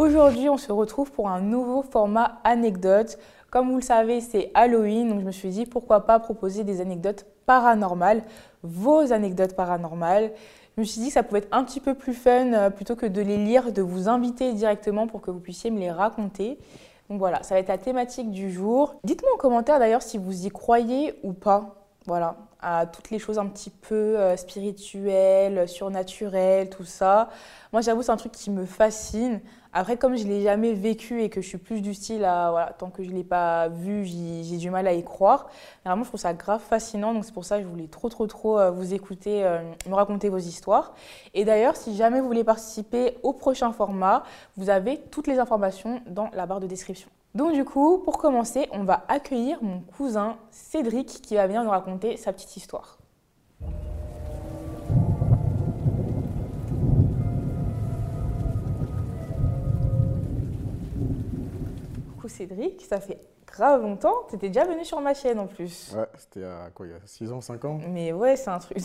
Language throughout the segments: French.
Aujourd'hui, on se retrouve pour un nouveau format anecdote. Comme vous le savez, c'est Halloween, donc je me suis dit pourquoi pas proposer des anecdotes paranormales, vos anecdotes paranormales. Je me suis dit que ça pouvait être un petit peu plus fun euh, plutôt que de les lire, de vous inviter directement pour que vous puissiez me les raconter. Donc voilà, ça va être la thématique du jour. Dites-moi en commentaire d'ailleurs si vous y croyez ou pas. Voilà, à toutes les choses un petit peu euh, spirituelles, surnaturelles, tout ça. Moi, j'avoue, c'est un truc qui me fascine. Après, comme je ne l'ai jamais vécu et que je suis plus du style à, tant que je ne l'ai pas vu, j'ai du mal à y croire. vraiment, je trouve ça grave fascinant. Donc, c'est pour ça que je voulais trop, trop, trop euh, vous écouter, euh, me raconter vos histoires. Et d'ailleurs, si jamais vous voulez participer au prochain format, vous avez toutes les informations dans la barre de description. Donc du coup, pour commencer, on va accueillir mon cousin Cédric qui va venir nous raconter sa petite histoire. Cédric, ça fait grave longtemps. Tu étais déjà venu sur ma chaîne en plus. Ouais, c'était à quoi, il y a 6 ans, 5 ans? Mais ouais, c'est un truc.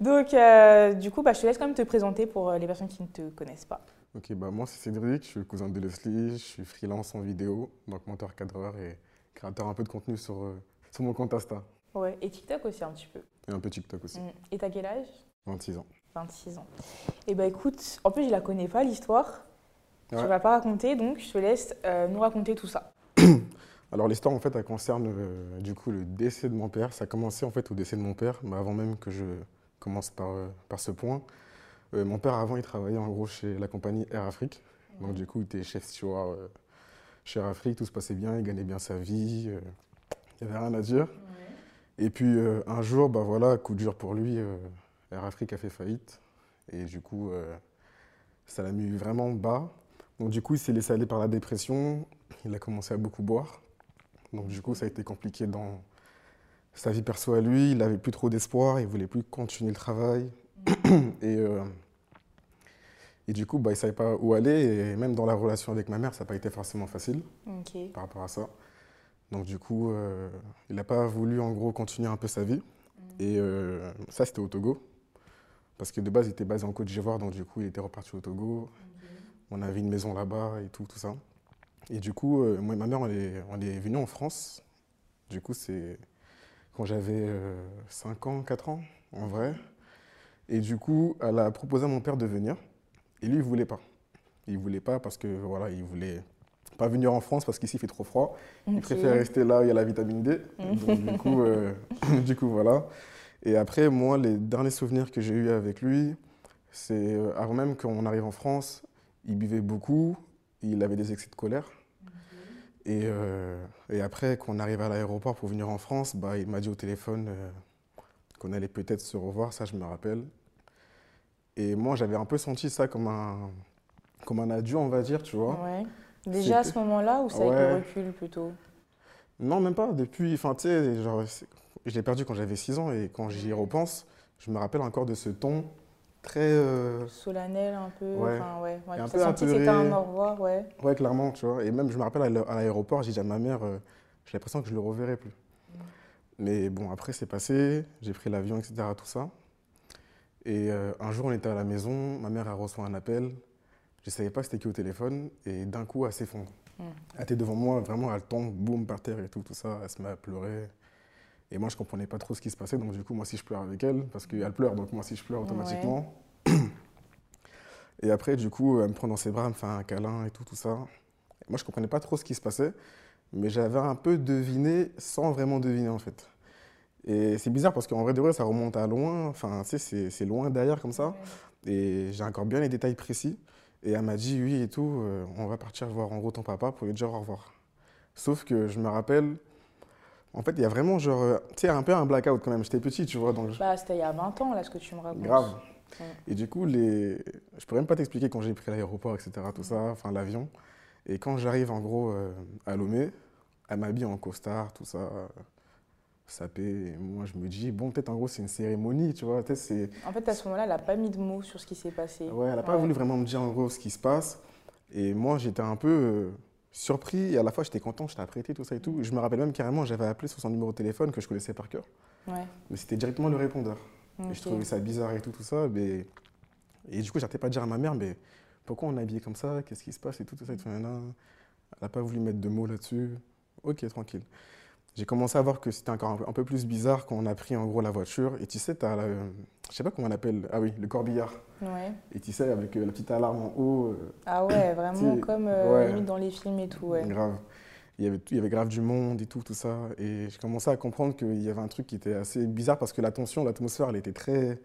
Donc, euh, du coup, bah, je te laisse quand même te présenter pour euh, les personnes qui ne te connaissent pas. Ok, bah moi c'est Cédric, je suis le cousin de Leslie, je suis freelance en vidéo, donc monteur cadreur et créateur un peu de contenu sur, euh, sur mon compte Insta. Ouais, et TikTok aussi un petit peu. Et un peu TikTok aussi. Mm. Et t'as quel âge? 26 ans. 26 ans. Et eh bah écoute, en plus je la connais pas l'histoire. Je ne vas pas raconter, donc je te laisse euh, nous raconter tout ça. Alors l'histoire en fait elle concerne euh, du coup le décès de mon père. Ça a commencé en fait au décès de mon père, mais avant même que je commence par, par ce point. Euh, mon père, avant, il travaillait en gros chez la compagnie Air Afrique. Donc, du coup, il était chef steward euh, chez Air Afrique, tout se passait bien, il gagnait bien sa vie, euh, il n'y avait rien à dire. Et puis, un jour, bah voilà, coup dur pour lui, Air Afrique a fait faillite. Et du coup, ça l'a mis vraiment bas. Donc, du coup, il s'est laissé aller par la dépression, il a commencé à beaucoup boire. Donc, du coup, ça a été compliqué dans sa vie perso à lui, il n'avait plus trop d'espoir, il voulait plus continuer le travail. et et du coup, bah, il ne savait pas où aller. Et même dans la relation avec ma mère, ça n'a pas été forcément facile par rapport à ça. Donc du coup, euh, il n'a pas voulu en gros continuer un peu sa vie. Mm. Et euh, ça, c'était au Togo. Parce que de base, il était basé en Côte d'Ivoire, donc du coup, il était reparti au Togo. On avait une maison là-bas et tout, tout ça. Et du coup, euh, moi et ma mère, on est, on est venus en France. Du coup, c'est quand j'avais 5 ans, 4 ans, en vrai. Et du coup, elle a proposé à mon père de venir. Et lui, il voulait pas. Il voulait pas parce que voilà, il voulait pas venir en France parce qu'ici il fait trop froid. Il préfère rester là où il y a la vitamine D. Donc, du, coup, euh, du coup, voilà. Et après, moi, les derniers souvenirs que j'ai eus avec lui, c'est euh, avant même qu'on arrive en France, il buvait beaucoup, il avait des excès de colère. Et, euh, et, après, qu'on arrive à l'aéroport pour venir en France, bah, il m'a dit au téléphone qu'on allait peut-être se revoir, ça je me rappelle. Et moi, j'avais un peu senti ça comme un, comme un adieu, on va dire, tu vois. Ouais. Déjà à ce moment-là ou ça a été recul plutôt? Non, même pas. Depuis, enfin, tu sais, je l'ai perdu quand j'avais 6 ans et quand j'y repense, je me rappelle encore de ce ton très. Euh, Solennel un peu. Ouais. Enfin, ouais. ouais. un peu senti que c'était un au revoir, ouais. Ouais, clairement, tu vois. Et même, je me rappelle à l'aéroport, j'ai dit à ma mère, euh, j'ai l'impression que je le reverrai plus. Mm. Mais bon, après, c'est passé, j'ai pris l'avion, etc., tout ça. Et euh, un jour, on était à la maison, ma mère a reçu un appel, je ne savais pas c'était qui au téléphone, et d'un coup, elle s'effondre. Hmm. Elle était devant moi, vraiment, elle tombe, boum, par terre et tout, tout ça, elle se met à pleurer. Et moi, je ne comprenais pas trop ce qui se passait, donc du coup, moi aussi, je pleure avec elle, parce qu'elle pleure, donc moi aussi, je pleure automatiquement. Et après, du coup, elle me prend dans ses bras, elle me fait un câlin et tout, tout ça. moi, je ne comprenais pas trop ce qui se passait, mais j'avais un peu deviné sans vraiment deviner, en fait. Et c'est bizarre parce qu'en vrai de vrai, ça remonte à loin. Enfin, tu sais, c'est loin derrière comme ça. Et j'ai encore bien les détails précis. Et elle m'a dit oui et tout, euh, on va partir voir en gros ton papa pour lui dire au revoir. Sauf que je me rappelle, en fait, il y a vraiment genre, euh, tu sais, un peu un blackout quand même. J'étais petit, tu vois. Donc bah, c'était il y a 20 ans, là, ce que tu me racontes. Grave. Et du coup, les... je pourrais même pas t'expliquer quand j'ai pris l'aéroport, etc., tout ça, enfin l'avion. Et quand j'arrive en gros euh, à Lomé, elle m'habille en costard, tout ça sapé. moi, je me dis, bon, peut-être en gros, c'est une cérémonie, tu vois. c'est... En fait, à ce moment-là, elle n'a pas mis de mots sur ce qui s'est passé. Ouais, elle n'a pas voulu vraiment me dire en gros ce qui se passe. Et moi, j'étais un peu euh, surpris et à la fois, j'étais content, j'étais apprêté, tout ça et tout. Je me rappelle même carrément, j'avais appelé sur son numéro de téléphone que je connaissais par cœur. Ouais. Mais c'était directement le répondeur. Et je trouvais ça bizarre et tout, tout ça. Mais... Et du coup, j'arrêtais pas de dire à ma mère, mais pourquoi on est habillé comme ça? Qu'est-ce qui se passe Et tout, tout ça. Et tout, nanana. Elle n'a pas voulu mettre de mots là-dessus. Ok, tranquille. J'ai commencé à voir que c'était encore un peu, un peu plus bizarre quand on a pris en gros la voiture. Et tu sais, tu as la, je sais pas comment on appelle, ah oui, le corbillard. Ouais. Et tu sais, avec euh, la petite alarme en haut. euh, Ah ouais, vraiment comme euh, ouais. dans les films et tout, ouais. Grave. Il y, avait, il y avait grave du monde et tout, tout ça. Et je commençais à comprendre qu'il y avait un truc qui était assez bizarre parce que la tension, l'atmosphère, elle était très.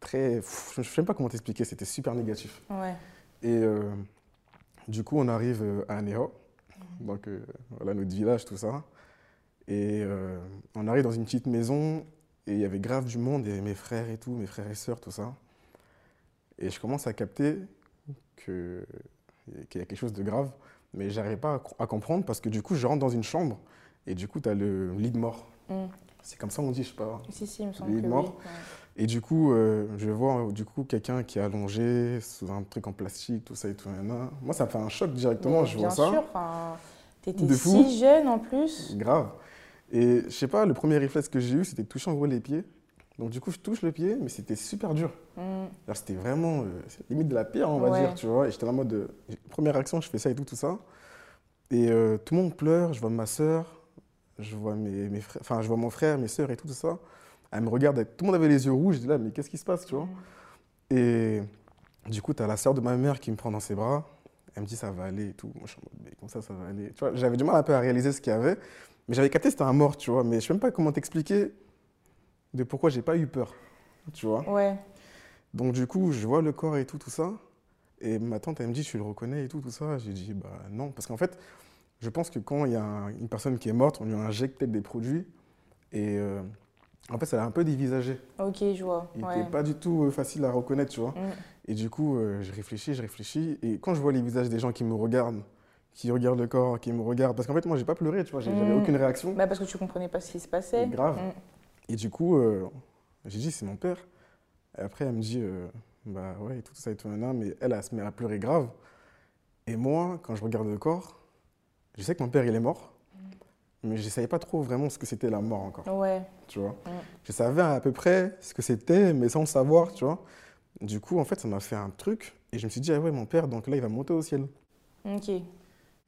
très. pff, je ne sais même pas comment t'expliquer, c'était super négatif. Ouais. Et euh, du coup, on arrive euh, à Anéo, donc euh, voilà notre village, tout ça. Et euh, on arrive dans une petite maison et il y avait grave du monde, avait mes frères et tout, mes frères et sœurs, tout ça. Et je commence à capter qu'il y a quelque chose de grave, mais j'arrivais pas à, co- à comprendre parce que du coup, je rentre dans une chambre et du coup, tu as le lit de mort. Mm. C'est comme ça on dit, je sais pas. Si, si, il me semble Il est que mort. oui. ouais. Et du coup, euh, je vois du coup quelqu'un qui est allongé sous un truc en plastique, tout ça et tout. Moi, ça me fait un choc directement. Mais je bien vois ça. sûr, enfin, t'étais De fou. si jeune en plus. Grave. Et je sais pas, le premier réflexe que j'ai eu, c'était de toucher en gros les pieds. Donc du coup, je touche le pied, mais c'était super dur. Mm. C'était vraiment euh, limite de la pierre, on va Ouais. dire, tu vois. Et j'étais en mode, euh, première action, je fais ça et tout, tout ça. Et euh, tout le monde pleure, je vois ma sœur, je vois mes, mes frères, enfin, je vois mon frère, mes sœurs et tout, tout ça. Elle me regarde, tout le monde avait les yeux rouges, je dis là, mais qu'est-ce qui se passe, tu vois? Et du coup, tu as la sœur de ma mère qui me prend dans ses bras. Elle me dit ça va aller et tout. Moi, je suis en mode, mais comment ça, ça va aller? Tu vois, j'avais du mal un peu à réaliser ce qu'il y avait. Mais j'avais capté c'était un mort, tu vois. Mais je sais même pas comment t'expliquer de pourquoi j'ai pas eu peur, tu vois. Ouais. Donc, du coup, je vois le corps et tout, tout ça. Et ma tante, elle me dit, tu le reconnais et tout, tout ça. J'ai dit, bah non. Parce qu'en fait, je pense que quand il y a un- une personne qui est morte, on lui injecte peut-être des produits. Et euh, en fait, ça l'a un peu dévisagé. Ok, je vois. Il Ouais. n'était pas du tout euh, facile à reconnaître, tu vois. Mm. Et du coup, euh, je réfléchis, je réfléchis. Et quand je vois les visages des gens qui me regardent, qui regardent le corps, qui me regardent, parce qu'en fait, moi, j'ai pas pleuré, tu vois, j'avais Mm. aucune réaction. Bah, parce que tu comprenais pas ce qui se passait. Grave. Mm. Et du coup, euh, j'ai dit, c'est mon père. Et après, elle me dit, euh, bah ouais, et tout ça et tout, nanana. mais elle, elle se met à pleurer grave. Et moi, quand je regarde le corps, je sais que mon père, il est mort, mais je ne savais pas trop vraiment ce que c'était la mort encore, Ouais. tu vois. Mm. Je savais à peu près ce que c'était, mais sans le savoir, tu vois. Du coup, en fait, ça m'a fait un truc, et je me suis dit, ah ouais, mon père, donc là, il va monter au ciel. Ok.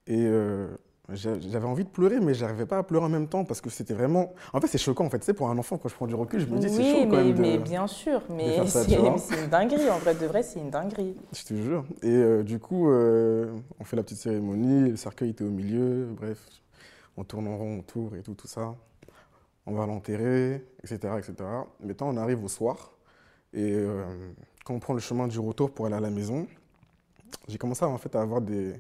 Et euh, j'a- j'avais envie de pleurer, mais j'arrivais pas à pleurer en même temps parce que c'était vraiment. En fait, c'est choquant. En fait, sais, pour un enfant, quand je prends du recul, je me dis, c'est oui, chaud quand mais, même. de- mais bien sûr. Mais c'est c'est une dinguerie. En vrai, de vrai, c'est une dinguerie. Je te jure. Et euh, du coup, euh, on fait la petite cérémonie, le cercueil était au milieu, bref, on tourne en rond autour et tout, tout ça. On va l'enterrer, etc., etc. Maintenant, on arrive au soir, et euh, quand on prend le chemin du retour pour aller à la maison, j'ai commencé à, en fait, à avoir des,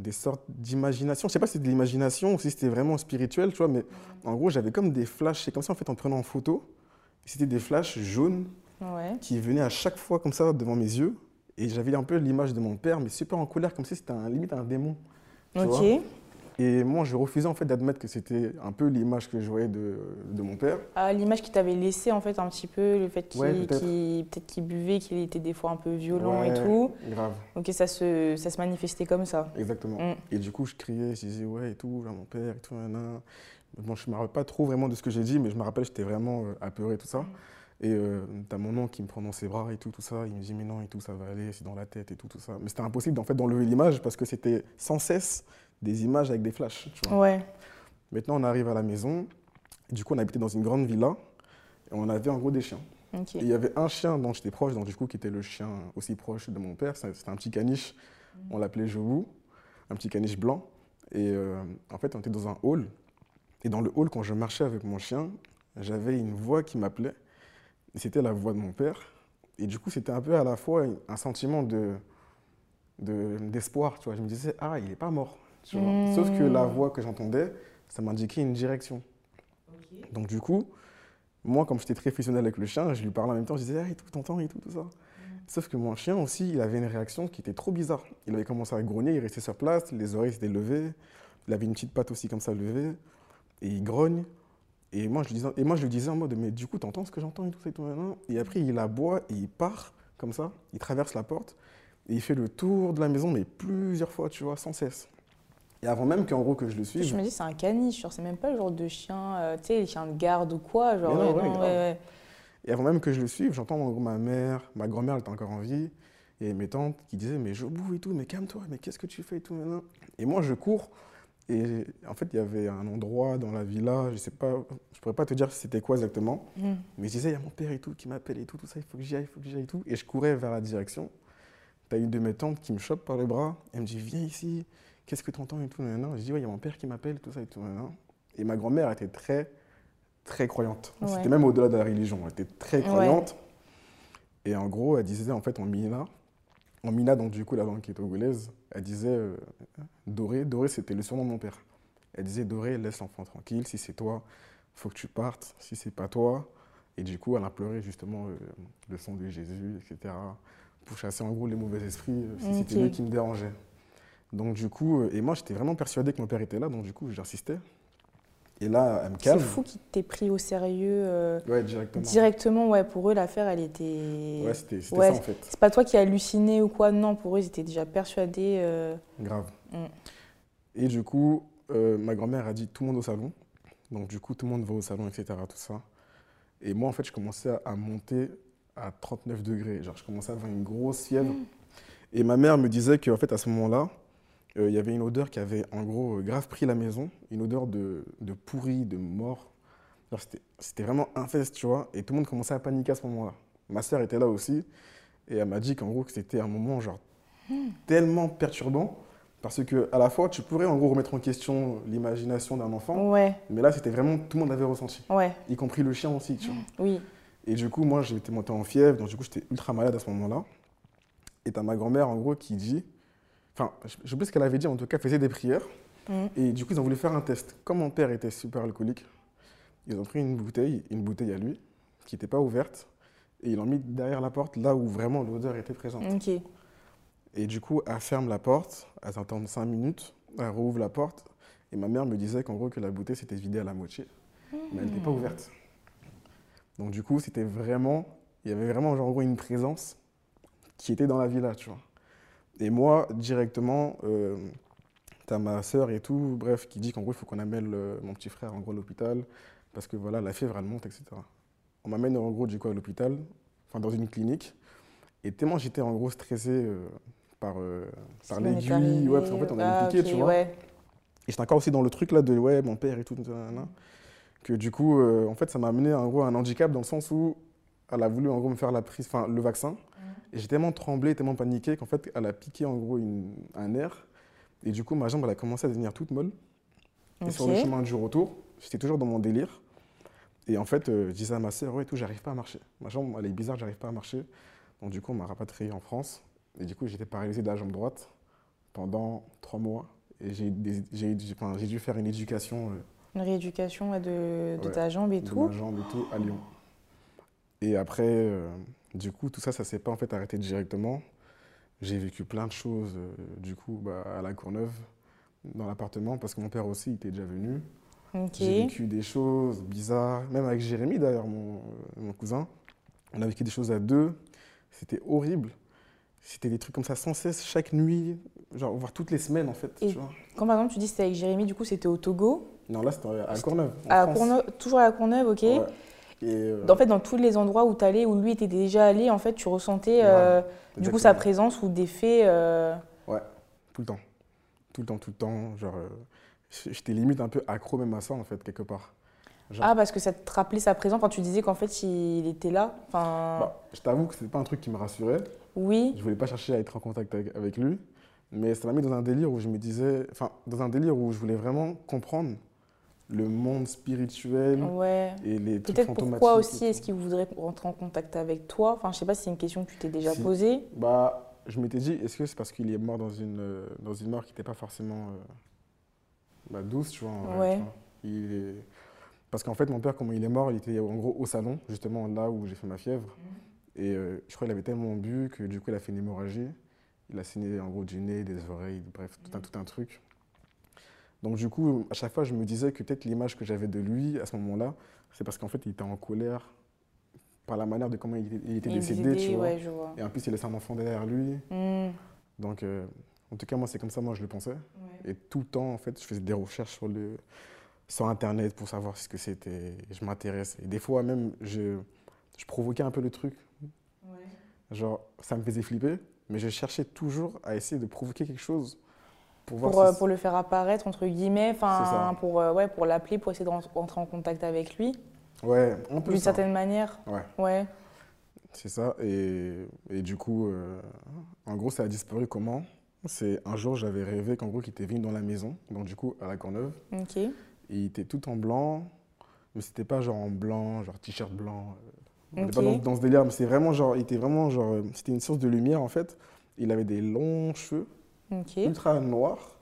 des sortes d'imagination. Je sais pas si c'était de l'imagination ou si c'était vraiment spirituel, tu vois, mais en gros, j'avais comme des flashs. C'est comme ça, en fait, en prenant en photo, c'était des flashs jaunes Ouais. qui venait à chaque fois comme ça devant mes yeux. Et j'avais un peu l'image de mon père, mais super en colère, comme si c'était un, limite un démon. tu Ok. vois? Et moi, je refusais en fait d'admettre que c'était un peu l'image que je voyais de, de mon père. Ah, l'image qui t'avait laissé en fait un petit peu, le fait qu'il Ouais, peut-être. qu'il- peut-être qu'il buvait, qu'il était des fois un peu violent et tout. Grave, Ok, ça se, ça se manifestait comme ça. exactement. Mm. Et du coup, je criais, je disais ouais et tout, vers mon père et tout, nanana. Bon, je me rappelle pas trop vraiment de ce que j'ai dit, mais je me rappelle, j'étais vraiment euh, apeuré et tout ça. Et euh, t'as mon oncle qui me prend dans ses bras et tout, tout ça. Il me dit, mais non, et tout, ça va aller, c'est dans la tête et tout, tout ça. Mais c'était impossible en fait d'enlever l'image parce que c'était sans cesse des images avec des flashs, tu vois. Ouais. Maintenant, on arrive à la maison. Du coup, on habitait dans une grande villa. Et on avait en gros des chiens. Ok. Et il y avait un chien dont j'étais proche, donc du coup, qui était le chien aussi proche de mon père. C'était un petit caniche. On l'appelait Jobu, un petit caniche blanc. Et euh, en fait, on était dans un hall. Et dans le hall, quand je marchais avec mon chien, j'avais une voix qui m'appelait. C'était la voix de mon père. Et du coup, c'était un peu à la fois un sentiment de de- d'espoir, tu vois. Je me disais, ah, il n'est pas mort. Tu vois. Mm. Sauf que la voix que j'entendais, ça m'indiquait une direction. Donc du coup, moi, comme j'étais très fusionnel avec le chien, je lui parlais en même temps, je disais, ah, et tout, t'entends, et tout, tout ça. Sauf que mon chien aussi, il avait une réaction qui était trop bizarre. Il avait commencé à grogner, il restait sur place, les oreilles s'étaient levées, il avait une petite patte aussi comme ça levée, et il grogne. Et moi, je lui disais, et moi, je lui disais en mode, mais du coup, t'entends ce que j'entends et tout ça et tout. Et après, il aboie et il part comme ça, il traverse la porte, et il fait le tour de la maison, mais plusieurs fois, tu vois, sans cesse. Et avant même qu'en gros que je le suive, Je me dis, c'est un caniche, genre, c'est même pas le genre de chien, euh, tu sais, les chiens de garde ou quoi. Genre, Mais non, ouais, ouais, non, grave. ouais, ouais. Et avant même que je le suive, j'entends ma mère, ma grand-mère elle était encore en vie. Et mes tantes qui disaient, mais je bouge et tout, mais calme-toi, mais qu'est-ce que tu fais et tout. Et moi, je cours. Et en fait, il y avait un endroit dans la villa, je sais pas, je pourrais pas te dire c'était quoi exactement, Mm. mais je disais, il y a mon père et tout qui m'appelle et tout, tout ça, il faut que j'y aille, il faut que j'y aille et tout. Et je courais vers la direction. T'as une de mes tantes qui me chope par le bras, elle me dit, viens ici, qu'est-ce que tu entends et tout. nanana. Je dis, ouais, il y a mon père qui m'appelle, tout ça et tout. nanana. Et ma grand-mère était très, très croyante. Ouais. C'était même au-delà de la religion, elle était très Ouais. croyante. Et en gros, elle disait, en fait, en Mina, en Mina, donc du coup, la langue qui est togolaise, elle disait, euh, Doré, Doré, c'était le surnom de mon père. Elle disait, Doré, laisse l'enfant tranquille, si c'est toi, faut que tu partes, si c'est pas toi. Et du coup, elle a pleuré justement euh, le sang de Jésus, etc., pour chasser en gros les mauvais esprits, euh, si c'était lui qui me dérangeait. Donc du coup, euh, et moi j'étais vraiment persuadé que mon père était là, donc du coup j'insistais. Et là, elle me C'est calme. fou qu'ils t'aient pris au sérieux. euh, Ouais, directement. directement, ouais, pour eux, l'affaire, elle était. Ouais, c'était Ouais, ça en fait. C'est pas toi qui as halluciné ou quoi, non, pour eux, ils étaient déjà persuadés. euh, Grave. Mm. Et du coup, euh, ma grand-mère a dit tout le monde au salon. Donc du coup, tout le monde va au salon, etc. Tout ça. Et moi, en fait, je commençais à, monter à 39 degrés. Genre, je commençais à avoir une grosse fièvre. Et ma mère me disait qu'en fait, à ce moment-là, euh, il y avait une odeur qui avait en gros euh, grave pris la maison. Une odeur de, de pourri, de mort. C'était vraiment infeste, tu vois. Et tout le monde commençait à paniquer à ce moment-là. Ma sœur était là aussi. Et elle m'a dit qu'en gros, que c'était un moment genre tellement perturbant. Parce que à la fois, tu pourrais en gros remettre en question l'imagination d'un enfant. Ouais, Mais là, c'était vraiment tout le monde avait ressenti. ouais, Y compris le chien aussi, tu vois. oui. Et du coup, moi, j'étais monté en fièvre, donc du coup, j'étais ultra malade à ce moment-là. Et t'as ma grand-mère, en gros, qui dit. Enfin, je sais plus ce qu'elle avait dit, en tout cas, faisait des prières. Mm. Et du coup, ils ont voulu faire un test. Comme mon père était super alcoolique, ils ont pris une bouteille, une bouteille à lui, qui n'était pas ouverte, et ils l'ont mis derrière la porte, là où vraiment l'odeur était présente. Et du coup, elle ferme la porte, elle attend 5 minutes, elle rouvre la porte, et ma mère me disait qu'en gros, que la bouteille s'était vidée à la moitié, mais elle n'était pas ouverte. Donc du coup, c'était vraiment, il y avait vraiment genre, en gros une présence qui était dans la villa, tu vois. Et moi, directement, euh, t'as ma sœur et tout, bref, qui dit qu'en gros, il faut qu'on amène le- mon petit frère en gros à l'hôpital, parce que voilà, la fièvre, elle monte, etc. On m'amène en gros du coup à l'hôpital, enfin dans une clinique, et tellement j'étais en gros stressé euh, par, euh, par l'aiguille, ouais, parce qu'en fait on ah, avait piqué, ok, tu vois. Ouais. Et j'étais encore aussi dans le truc là de ouais, mon père et tout, nanana, que du coup, euh, en fait, ça m'a amené en gros à un handicap dans le sens où elle a voulu en gros me faire la prise, enfin le vaccin. Et j'ai tellement tremblé, tellement paniqué qu'en fait, elle a piqué en gros une- un nerf. Et du coup, ma jambe, elle a commencé à devenir toute molle. Et sur le chemin du retour, j'étais toujours dans mon délire. Et en fait, euh, je disais à ma sœur, ouais, tout, j'arrive pas à marcher. Ma jambe, elle est bizarre, j'arrive pas à marcher. Donc du coup, on m'a rapatrié en France. Et du coup, j'étais paralysé de la jambe droite pendant trois mois. Et j'ai dû, enfin, j'ai dû faire une éducation euh, Une rééducation ouais, de, de Ouais. ta jambe et de tout. ma jambe et tout à Lyon. Et après, euh, du coup, tout ça, ça s'est pas en fait arrêté directement. J'ai vécu plein de choses, euh, du coup, bah, à la Courneuve, dans l'appartement, parce que mon père aussi il était déjà venu. J'ai vécu des choses bizarres, même avec Jérémy d'ailleurs, mon, euh, mon cousin. On a vécu des choses à deux. C'était horrible. C'était des trucs comme ça sans cesse, chaque nuit, genre voire toutes les semaines en fait. Et- tu vois. Quand par exemple tu dis que c'était avec Jérémy, du coup c'était au Togo, Non, là c'était à la Courneuve. en à la France. Courneuve- toujours à la Courneuve, ok. Ouais. Et, euh, En fait, dans tous les endroits où tu allais, où lui était déjà allé, en fait, tu ressentais Ouais, euh, du coup sa présence ou des faits. euh, Tout le temps. Tout le temps, tout le temps. Genre, j'étais limite un peu accro même à ça, en fait, quelque part. Genre, Ah, parce que ça te rappelait sa présence quand tu disais qu'en fait il était là. Enfin, bah, je t'avoue que c'était pas un truc qui me rassurait. oui. Je voulais pas chercher à être en contact avec, avec lui. Mais ça m'a mis dans un délire où je me disais. Enfin, dans un délire où je voulais vraiment comprendre le monde spirituel Ouais. et les trucs Peut-être pourquoi aussi est-ce qu'il voudrait rentrer en contact avec toi? Enfin, je sais pas si c'est une question que tu t'es déjà Si. posée. Bah, je m'étais dit, est-ce que c'est parce qu'il est mort dans une, euh, dans une mort qui n'était pas forcément euh, bah, douce, tu vois, en vrai, Ouais. tu vois? Il est- Parce qu'en fait, mon père, comment il est mort, il était en gros au salon, justement là où j'ai fait ma fièvre. Et euh, je crois qu'il avait tellement bu que du coup, il a fait une hémorragie. Il a saigné en gros du nez, des oreilles, bref, tout un, tout un truc. Donc du coup, à chaque fois, je me disais que peut-être l'image que j'avais de lui à ce moment-là, c'est parce qu'en fait, il était en colère par la manière de comment il était, il décédé, tu vois. ouais, je vois. Et en plus, il laissait un enfant derrière lui. Hmm. Donc, euh, en tout cas, moi, c'est comme ça, moi, je le pensais. Et tout le temps, en fait, je faisais des recherches sur, le, sur Internet pour savoir ce que c'était. Je m'intéressais. Et des fois, même, je, je provoquais un peu le truc. Genre, ça me faisait flipper, mais je cherchais toujours à essayer de provoquer quelque chose pour, voir pour, euh, pour le faire apparaître, entre guillemets, enfin, pour, euh, ouais, pour l'appeler, pour essayer de rentrer en contact avec lui. Ouais, on peut. D'une certaine manière. Ouais. ouais. C'est ça. Et, et, du coup, euh, en gros, ça a disparu comment? C'est un jour, j'avais rêvé qu'en gros, qu'il était venu dans la maison, donc du coup, à la Courneuve. Ok. Et il était tout en blanc, mais c'était pas genre en blanc, genre t-shirt blanc. On pas dans, ce délire, mais c'est vraiment genre, il était vraiment genre, c'était une source de lumière en fait. Il avait des longs cheveux, ultra noirs.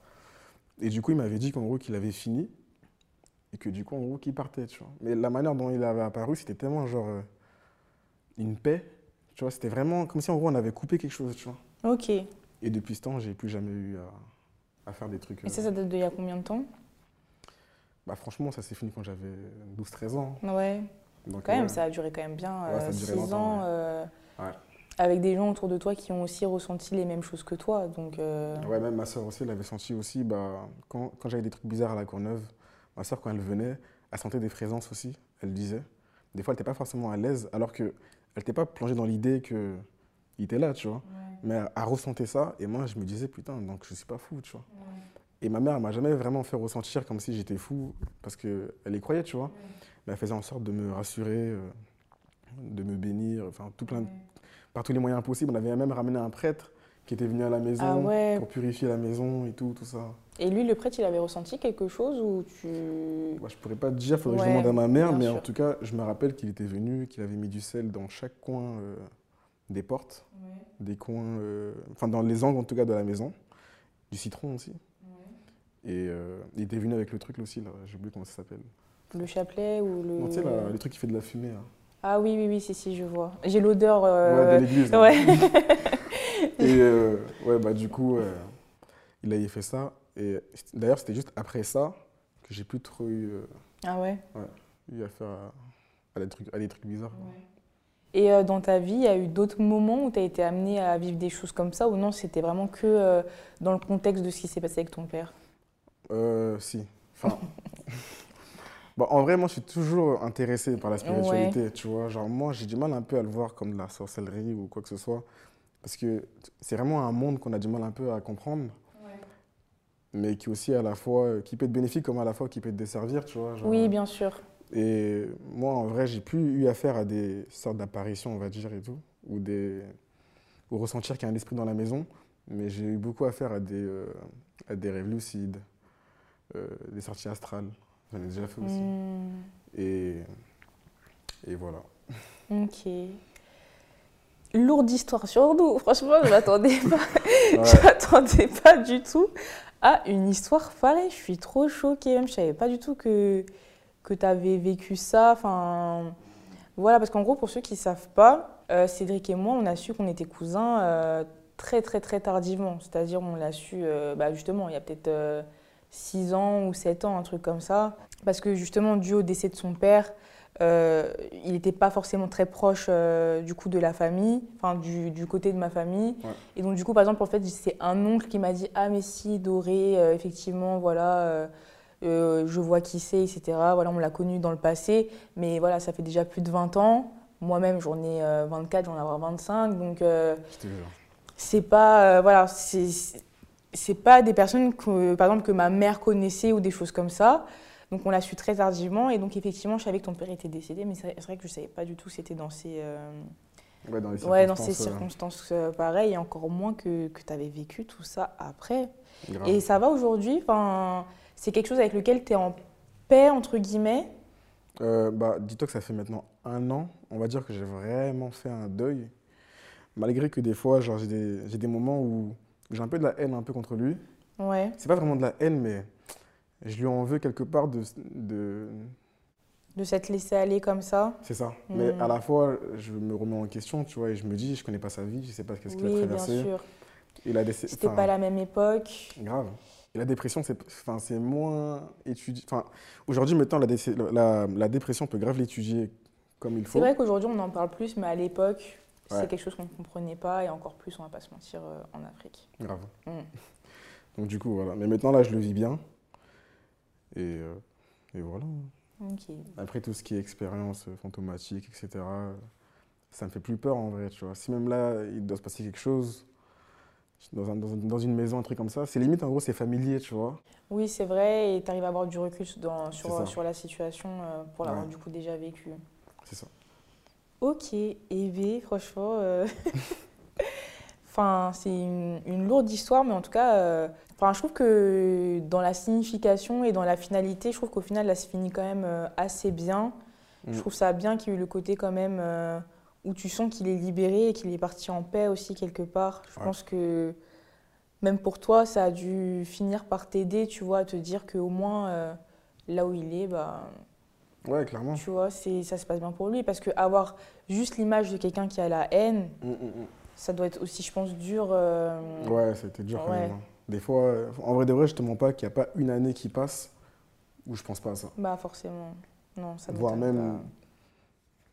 Et du coup, il m'avait dit qu'en gros, qu'il avait fini. Et que du coup, en gros, qu'il partait, tu vois. Mais la manière dont il avait apparu, c'était tellement genre euh, une paix. Tu vois, c'était vraiment comme si en gros, on avait coupé quelque chose, tu vois. Ok. Et depuis ce temps, j'ai plus jamais eu à, faire des trucs. Et ça, ça date d'il y a combien de temps? Bah, franchement, ça s'est fini quand j'avais 12-13 ans. Ouais. Donc, quand même, ça a duré quand même bien 6 euh, ans. Euh, ouais avec des gens autour de toi qui ont aussi ressenti les mêmes choses que toi. Donc, euh, Ouais, même ma soeur aussi, elle avait senti aussi, bah, quand, quand j'avais des trucs bizarres à la Courneuve, ma soeur, quand elle venait, elle sentait des présences aussi, elle disait. Des fois, elle n'était pas forcément à l'aise, alors qu'elle n'était pas plongée dans l'idée qu'il était là, tu vois. Mais elle ressentait ça, et moi, je me disais, putain, donc je ne suis pas fou, tu vois. Et ma mère, elle m'a jamais vraiment fait ressentir comme si j'étais fou, parce qu'elle y croyait, tu vois. Mais elle faisait en sorte de me rassurer, euh, de me bénir, enfin, tout plein de par tous les moyens possibles. On avait même ramené un prêtre qui était venu à la maison ah pour purifier la maison et tout, tout ça. Et lui, le prêtre, il avait ressenti quelque chose ou tu... Bah, je pourrais pas te dire, il faudrait que je demande à ma mère, mais en tout cas, je me rappelle qu'il était venu, qu'il avait mis du sel dans chaque coin euh, des portes, des coins, euh, enfin dans les angles en tout cas de la maison, du citron aussi. Et euh, il était venu avec le truc aussi, là, j'ai oublié comment ça s'appelle. Le chapelet ou le... Non, tu sais, le truc qui fait de la fumée. Là. Ah oui, oui, oui, si, si, je vois. J'ai l'odeur. Euh, ouais, de l'église. Ouais. et euh, ouais, bah du coup, euh, il avait fait ça. Et d'ailleurs, c'était juste après ça que j'ai plus trop eu. ah ouais? Ouais, eu affaire à, des, trucs, à des trucs bizarres. Et dans ta vie, il y a eu d'autres moments où tu as été amené à vivre des choses comme ça ou non C'était vraiment que dans le contexte de ce qui s'est passé avec ton père? Euh, si. Enfin. Bah, en vrai, moi, je suis toujours intéressé par la spiritualité, tu vois. Genre, moi, j'ai du mal un peu à le voir comme de la sorcellerie ou quoi que ce soit. Parce que c'est vraiment un monde qu'on a du mal un peu à comprendre. Mais qui aussi, à la fois, qui peut être bénéfique comme à la fois qui peut te desservir, tu vois. oui, bien sûr. Et moi, en vrai, j'ai plus eu affaire à des sortes d'apparitions, on va dire, et tout. Ou, des... ou ressentir qu'il y a un esprit dans la maison. Mais j'ai eu beaucoup affaire à des, euh, à des rêves lucides, euh, des sorties astrales. J'en ai déjà fait aussi. Hmm. Et, et voilà. Ok. Lourde histoire sur nous. Franchement, je ne m'attendais pas. m'attendais pas du tout à une histoire pareille. Je suis trop choquée. Même, je savais pas du tout que, que tu avais vécu ça. Enfin, voilà, parce qu'en gros, pour ceux qui ne savent pas, euh, Cédric et moi, on a su qu'on était cousins euh, très, très, très tardivement. C'est-à-dire, on l'a su, euh, bah, justement, il y a peut-être 6 ans ou 7 ans, un truc comme ça. Parce que justement, dû au décès de son père, euh, il n'était pas forcément très proche euh, du coup de la famille, enfin du, du, côté de ma famille. Et donc du coup, par exemple, en fait, c'est un oncle qui m'a dit ah mais si Doré, euh, effectivement, voilà, je vois qui c'est, etc. Voilà, on l'a connu dans le passé, mais voilà, ça fait déjà plus de 20 ans. Moi-même, j'en ai 24, j'en ai avoir 25, donc c'est pas voilà, c'est c'est pas des personnes que, par exemple, que ma mère connaissait ou des choses comme ça. Donc on l'a su très tardivement. Et donc effectivement, je savais que ton père était décédé, mais c'est vrai que je ne savais pas du tout c'était dans ces, euh, ouais, dans, ouais, dans ces circonstances euh, pareilles, et encore moins que, que tu avais vécu tout ça après. Et ça va aujourd'hui? C'est quelque chose avec lequel tu es en paix, entre guillemets? Euh, bah, Dis-toi que ça fait maintenant un an, on va dire que j'ai vraiment fait un deuil. Malgré que des fois, j'ai des, des moments où j'ai un peu de la haine un peu contre lui. Ouais. C'est pas vraiment de la haine, mais je lui en veux quelque part de. De, de s'être laissé aller comme ça. C'est ça. Mais hmm. à la fois, je me remets en question, tu vois, et je me dis, je connais pas sa vie, je sais pas ce qu'il a traversé. bien sûr. Il a C'était pas la même époque. Grave. Et la dépression, c'est enfin, moins étudié. Enfin, aujourd'hui, maintenant, la, la, la, dépression peut grave l'étudier comme il faut. C'est vrai qu'aujourd'hui, on en parle plus, mais à l'époque, c'est quelque chose qu'on ne comprenait pas, et encore plus, on va pas se mentir, euh, en Afrique. Grave. Hmm. Donc, du coup, voilà. Mais maintenant, là, je le vis bien. Et, euh, et voilà. Après tout ce qui est expérience fantomatique, etc., ça me fait plus peur en vrai, tu vois. Si même là, il doit se passer quelque chose, dans, un- dans un- dans une maison, un truc comme ça. C'est limite, en gros, c'est familier, tu vois. Oui, c'est vrai, et tu arrives à avoir du recul dans- sur, la situation euh, pour l'avoir Ouais. du coup déjà vécu. C'est ça. Ok, B, franchement, euh, enfin, c'est une, une lourde histoire, mais en tout cas, euh, enfin, je trouve que dans la signification et dans la finalité, je trouve qu'au final, là, se finit quand même euh, assez bien. Mm. Je trouve ça bien qu'il y ait eu le côté quand même euh, où tu sens qu'il est libéré et qu'il est parti en paix aussi quelque part. Je Ouais. pense que même pour toi, ça a dû finir par t'aider, tu vois, à te dire qu'au moins là où il est, bah, Ouais, clairement. tu vois, c'est, ça se passe bien pour lui. Parce que avoir juste l'image de quelqu'un qui a la haine, Mm, mm, mm. ça doit être aussi, je pense, dur. euh, Ouais, c'était dur quand même. hein. Des fois, euh, en vrai de vrai, je te mens pas qu'il n'y a pas une année qui passe où je pense pas à ça. Bah forcément. Non, ça Voire même,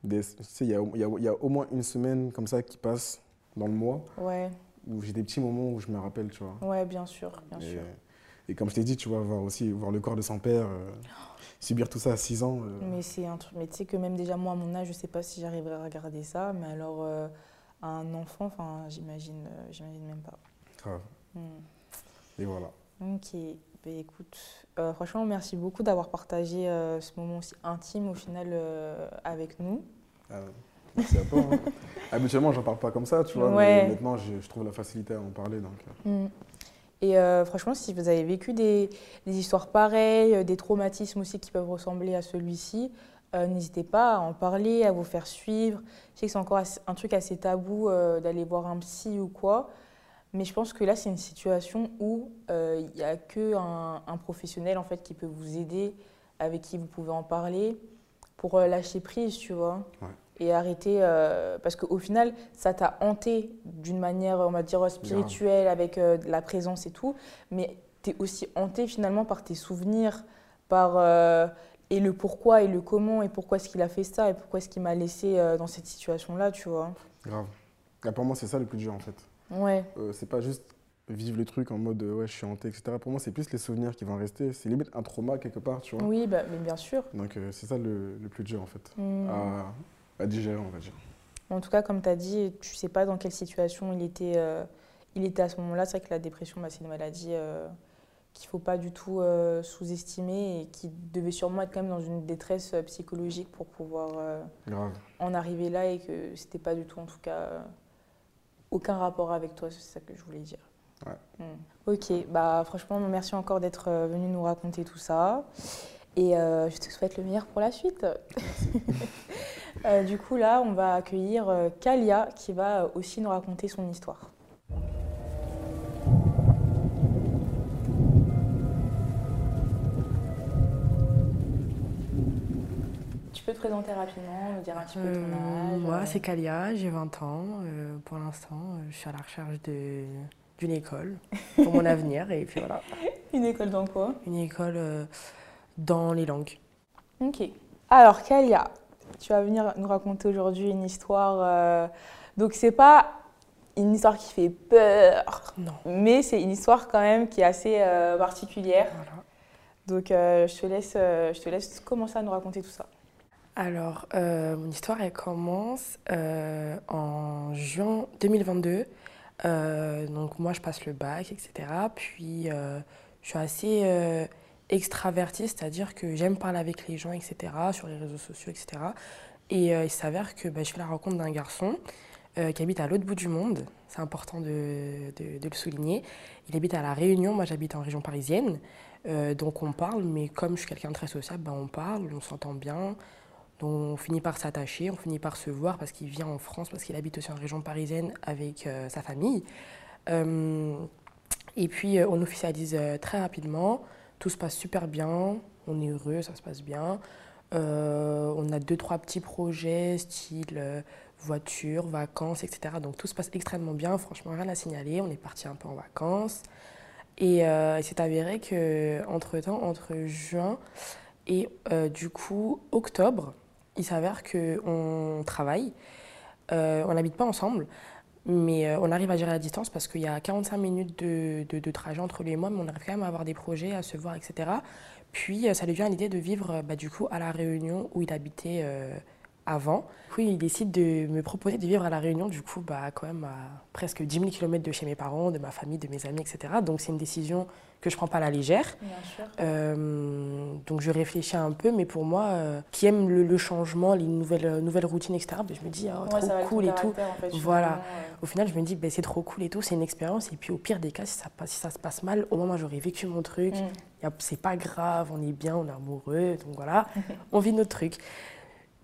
des- tu sais, il y a, il y a- il y a au moins une semaine comme ça qui passe dans le mois. Ouais, où j'ai des petits moments où je me rappelle, tu vois. ouais, bien sûr, bien Et, sûr. Et comme je t'ai dit, tu vois, voir aussi voir le corps de son père, euh, subir tout ça à 6 ans. euh, Mais c'est un truc. Mais tu sais que même déjà moi à mon âge, je sais pas si j'arriverai à regarder ça. Mais alors euh, à un enfant, enfin, j'imagine, j'imagine même pas. grave. Hmm. Et voilà. Ok. Ben, écoute, franchement, merci beaucoup d'avoir partagé ce moment aussi intime au final avec nous. Euh, merci à toi. hein. Habituellement, j'en parle pas comme ça, tu vois. Ouais. Mais maintenant, je, je trouve la facilité à en parler. Donc, euh, Mm. Et euh, franchement, si vous avez vécu des, histoires pareilles, euh, des traumatismes aussi qui peuvent ressembler à celui-ci, euh, n'hésitez pas à en parler, à vous faire suivre. Je sais que c'est encore un truc assez tabou d'aller voir un psy ou quoi, mais je pense que là, c'est une situation où il n'y a qu'un un professionnel en fait qui peut vous aider, avec qui vous pouvez en parler, pour lâcher prise, tu vois. Et arrêter, euh, parce qu'au final, ça t'a hanté d'une manière, on va dire, spirituelle, avec euh, de la présence et tout, mais tu es aussi hanté finalement par tes souvenirs, par euh, et le pourquoi et le comment, et pourquoi est-ce qu'il a fait ça, et pourquoi est-ce qu'il m'a laissé euh, dans cette situation-là, tu vois. grave. Et pour moi, c'est ça le plus dur, en fait. Ouais, Euh, c'est pas juste vivre le truc en mode euh, ouais, je suis hanté, etc. Pour moi, c'est plus les souvenirs qui vont rester. C'est limite un trauma quelque part, tu vois. oui, bah, mais bien sûr. Donc, euh, c'est ça le, le plus dur, en fait. Hmm. À, à digérer, on va dire. En tout cas, comme tu as dit, tu sais pas dans quelle situation il était, euh, il était à ce moment-là. C'est vrai que la dépression, bah, c'est une maladie euh, qu'il faut pas du tout euh, sous-estimer et qui devait sûrement être quand même dans une détresse psychologique pour pouvoir en arriver là et que c'était pas du tout, en tout cas, aucun rapport avec toi. C'est ça que je voulais dire. Ouais. Hmm. Ok, bah franchement, merci encore d'être venu nous raconter tout ça. Et je te souhaite le meilleur pour la suite. Euh, du coup, là, on va accueillir euh, Kalia qui va euh, aussi nous raconter son histoire. Tu peux te présenter rapidement, nous dire un petit peu ton âge moi, c'est Kalia, j'ai 20 ans. Euh, pour l'instant, je suis à la recherche de- d'une école pour mon avenir. Et puis voilà, Une école dans quoi? Une école euh, dans les langues. Ok. Alors, Kalia, tu vas venir nous raconter aujourd'hui une histoire. euh, Donc, c'est pas une histoire qui fait peur, Non. mais c'est une histoire quand même qui est assez euh, particulière. Voilà. Donc, euh, je, te laisse, euh, je te laisse commencer à nous raconter tout ça. Alors, mon histoire, elle commence en juin 2022. Euh, donc, moi, je passe le bac, etc. Puis, je suis assez extravertie, c'est-à-dire que j'aime parler avec les gens, etc., sur les réseaux sociaux, etc. Et euh, il s'avère que bah, je fais la rencontre d'un garçon euh, qui habite à l'autre bout du monde. C'est important de, le souligner. Il habite à La Réunion, moi j'habite en région parisienne. Euh, donc on parle, mais comme je suis quelqu'un de très sociable, bah, on parle, on s'entend bien. On finit par s'attacher, on finit par se voir parce qu'il vient en France, parce qu'il habite aussi en région parisienne avec sa famille. Et puis on officialise très rapidement, tout se passe super bien, on est heureux, ça se passe bien. Euh, on a deux, trois petits projets, style euh, voiture, vacances, etc. Donc tout se passe extrêmement bien, franchement rien à signaler, on est parti un peu en vacances. Et euh, il s'est avéré que entre juin et euh, du coup octobre, il s'avère qu'on travaille. On n'habite pas ensemble, mais euh, on arrive à gérer la distance parce qu'il y a 45 minutes de, trajet entre lui et moi, mais on arrive quand même à avoir des projets, à se voir, etc. Puis euh, ça lui vient l'idée de vivre euh, bah, du coup à La Réunion où il habitait avant. Oui, il décide de me proposer de vivre à La Réunion, du coup, bah, quand même à presque 10 000 km de chez mes parents, de ma famille, de mes amis, etc. Donc c'est une décision que je prends pas à la légère. Euh, donc je réfléchis un peu, mais pour moi, euh, qui aime le, changement, les nouvelles, euh, nouvelles routines, etc., ben, je me dis, oh, trop cool et tout. voilà. Au final, je me dis, ben, c'est trop cool et tout, c'est une expérience. Et puis au pire des cas, si ça, si ça se passe mal, au moment j'aurais vécu mon truc. Mm. C'est pas grave, on est bien, on est amoureux, donc voilà, on vit notre truc.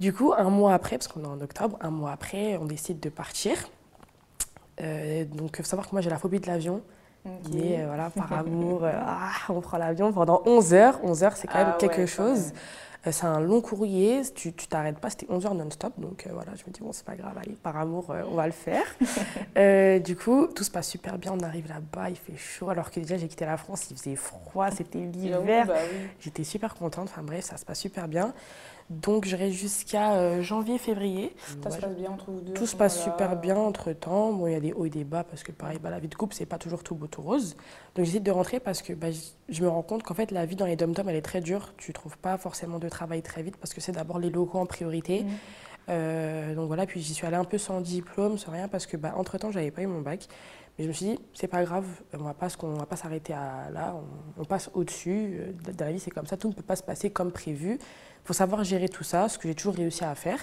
Du coup, un mois après, parce qu'on est en octobre, un mois après, on décide de partir. donc, il faut savoir que moi, j'ai la phobie de l'avion. Mais euh, voilà, par amour, euh, ah, on prend l'avion pendant 11 heures. 11 heures, c'est quand même ah quelque chose. Euh, c'est un long courrier, tu t'arrêtes pas, c'était 11 heures non-stop. Donc voilà, je me dis, bon, c'est pas grave, allez, par amour, on va le faire. du coup, tout se passe super bien. On arrive là-bas, il fait chaud. Alors que déjà, j'ai quitté la France, il faisait froid, c'était l'hiver. Bah J'étais super contente. Enfin bref, ça se passe super bien. Donc reste jusqu'à euh, janvier-février. Ça se passe bien entre vous deux Tout se passe super bien entre temps. Bon, il y a des hauts et des bas parce que pareil, bah, la vie de couple, c'est pas toujours tout beau tout rose. Donc j'hésite de rentrer parce que bah, je me rends compte qu'en fait la vie dans les dom-toms, elle est très dure. Tu trouves pas forcément de travail très vite parce que c'est d'abord les locaux en priorité. Mmh. Euh, donc voilà, puis j'y suis allée un peu sans diplôme, sans rien parce que bah, entre temps, j'avais pas eu mon bac. Mais je me suis dit, c'est pas grave, on va pas, va pas s'arrêter à là, on, on passe au-dessus. Euh, dans la vie, c'est comme ça, tout ne peut pas se passer comme prévu. Il faut savoir gérer tout ça, ce que j'ai toujours réussi à faire.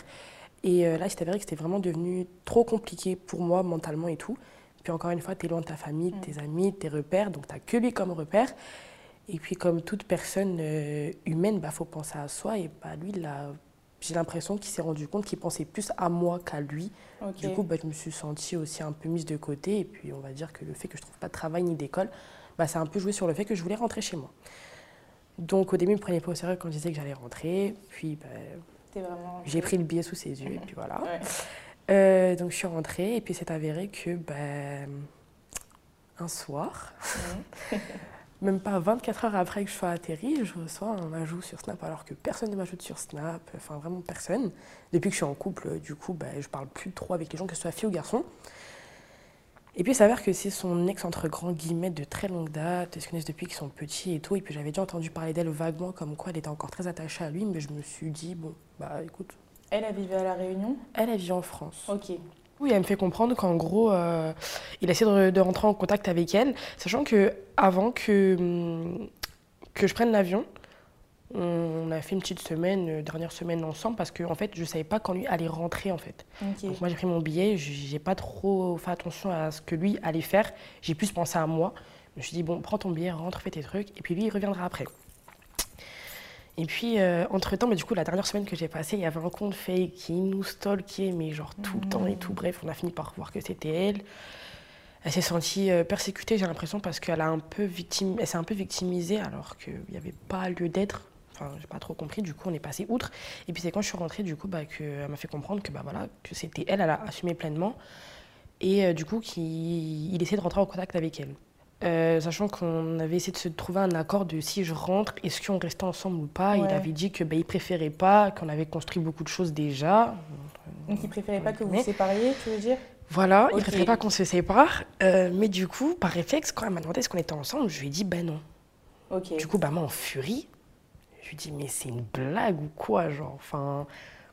Et euh, là, c'est avéré que c'était vraiment devenu trop compliqué pour moi mentalement et tout. Puis encore une fois, tu es loin de ta famille, de tes mm. amis, de tes repères, donc tu n'as que lui comme repère. Et puis comme toute personne euh, humaine, il bah, faut penser à soi. Et bah, lui, j'ai l'impression qu'il s'est rendu compte qu'il pensait plus à moi qu'à lui. Du coup, bah, je me suis sentie aussi un peu mise de côté. Et puis on va dire que le fait que je trouve pas de travail ni d'école, bah, ça a un peu joué sur le fait que je voulais rentrer chez moi. Donc au début, il ne me prenait pas au sérieux quand je disais que j'allais rentrer. Puis ben, j'ai pris le billet sous ses yeux et puis voilà. Euh, donc je suis rentrée et puis c'est avéré que ben, un soir, même pas 24 heures après que je sois atterrie, je reçois un ajout sur Snap alors que personne ne m'ajoute sur Snap, enfin vraiment personne. Depuis que je suis en couple, du coup, ben, je parle plus trop avec les gens, que ce soit fille ou garçon. Et puis il s'avère que c'est son ex entre grands guillemets de très longue date, ils se connaissent depuis qu'ils sont petits et tout. Et puis j'avais déjà entendu parler d'elle vaguement comme quoi elle était encore très attachée à lui, mais je me suis dit, bon, bah écoute. Elle, a vécu à La Réunion? Elle, a vécu en France. Ok. Oui, elle me fait comprendre qu'en gros, euh, il essaie de, de, rentrer en contact avec elle, sachant que avant que, que je prenne l'avion, on a fait une petite semaine, euh, dernière semaine ensemble, parce que en fait, je ne savais pas quand lui allait rentrer en fait. Donc moi j'ai pris mon billet, j'ai pas trop fait attention à ce que lui allait faire. J'ai plus pensé à moi. Je me suis dit bon, prends ton billet, rentre, fais tes trucs, et puis lui il reviendra après. Et puis, euh, entre-temps, mais du coup, la dernière semaine que j'ai passée, il y avait un compte fake qui nous stalkait, mais genre tout le temps et tout. Bref, on a fini par voir que c'était elle. Elle s'est sentie euh, persécutée, j'ai l'impression, parce qu'elle a un peu victime, elle s'est un peu victimisée, alors qu'il n'y avait pas lieu d'être. Enfin, j'ai pas trop compris. Du coup, on est passé outre. Et puis c'est quand je suis rentrée, du coup, bah, qu'elle m'a fait comprendre que bah voilà, que c'était elle, elle a assumé pleinement, et euh, du coup qu'il il essaie de rentrer en contact avec elle. Euh, sachant qu'on avait essayé de se trouver un accord de si je rentre, est-ce qu'on restait ensemble ou pas. Il avait dit que bah, il préférait pas, qu'on avait construit beaucoup de choses déjà. Donc il préférait pas que vous vous sépariez, tu veux dire? Voilà, il préférait pas qu'on se sépare. Euh, mais du coup, par réflexe, quand elle m'a demandé est-ce qu'on était ensemble, je lui ai dit ben non. Du coup, bah, moi en furie, je lui dis, mais c'est une blague ou quoi genre, enfin,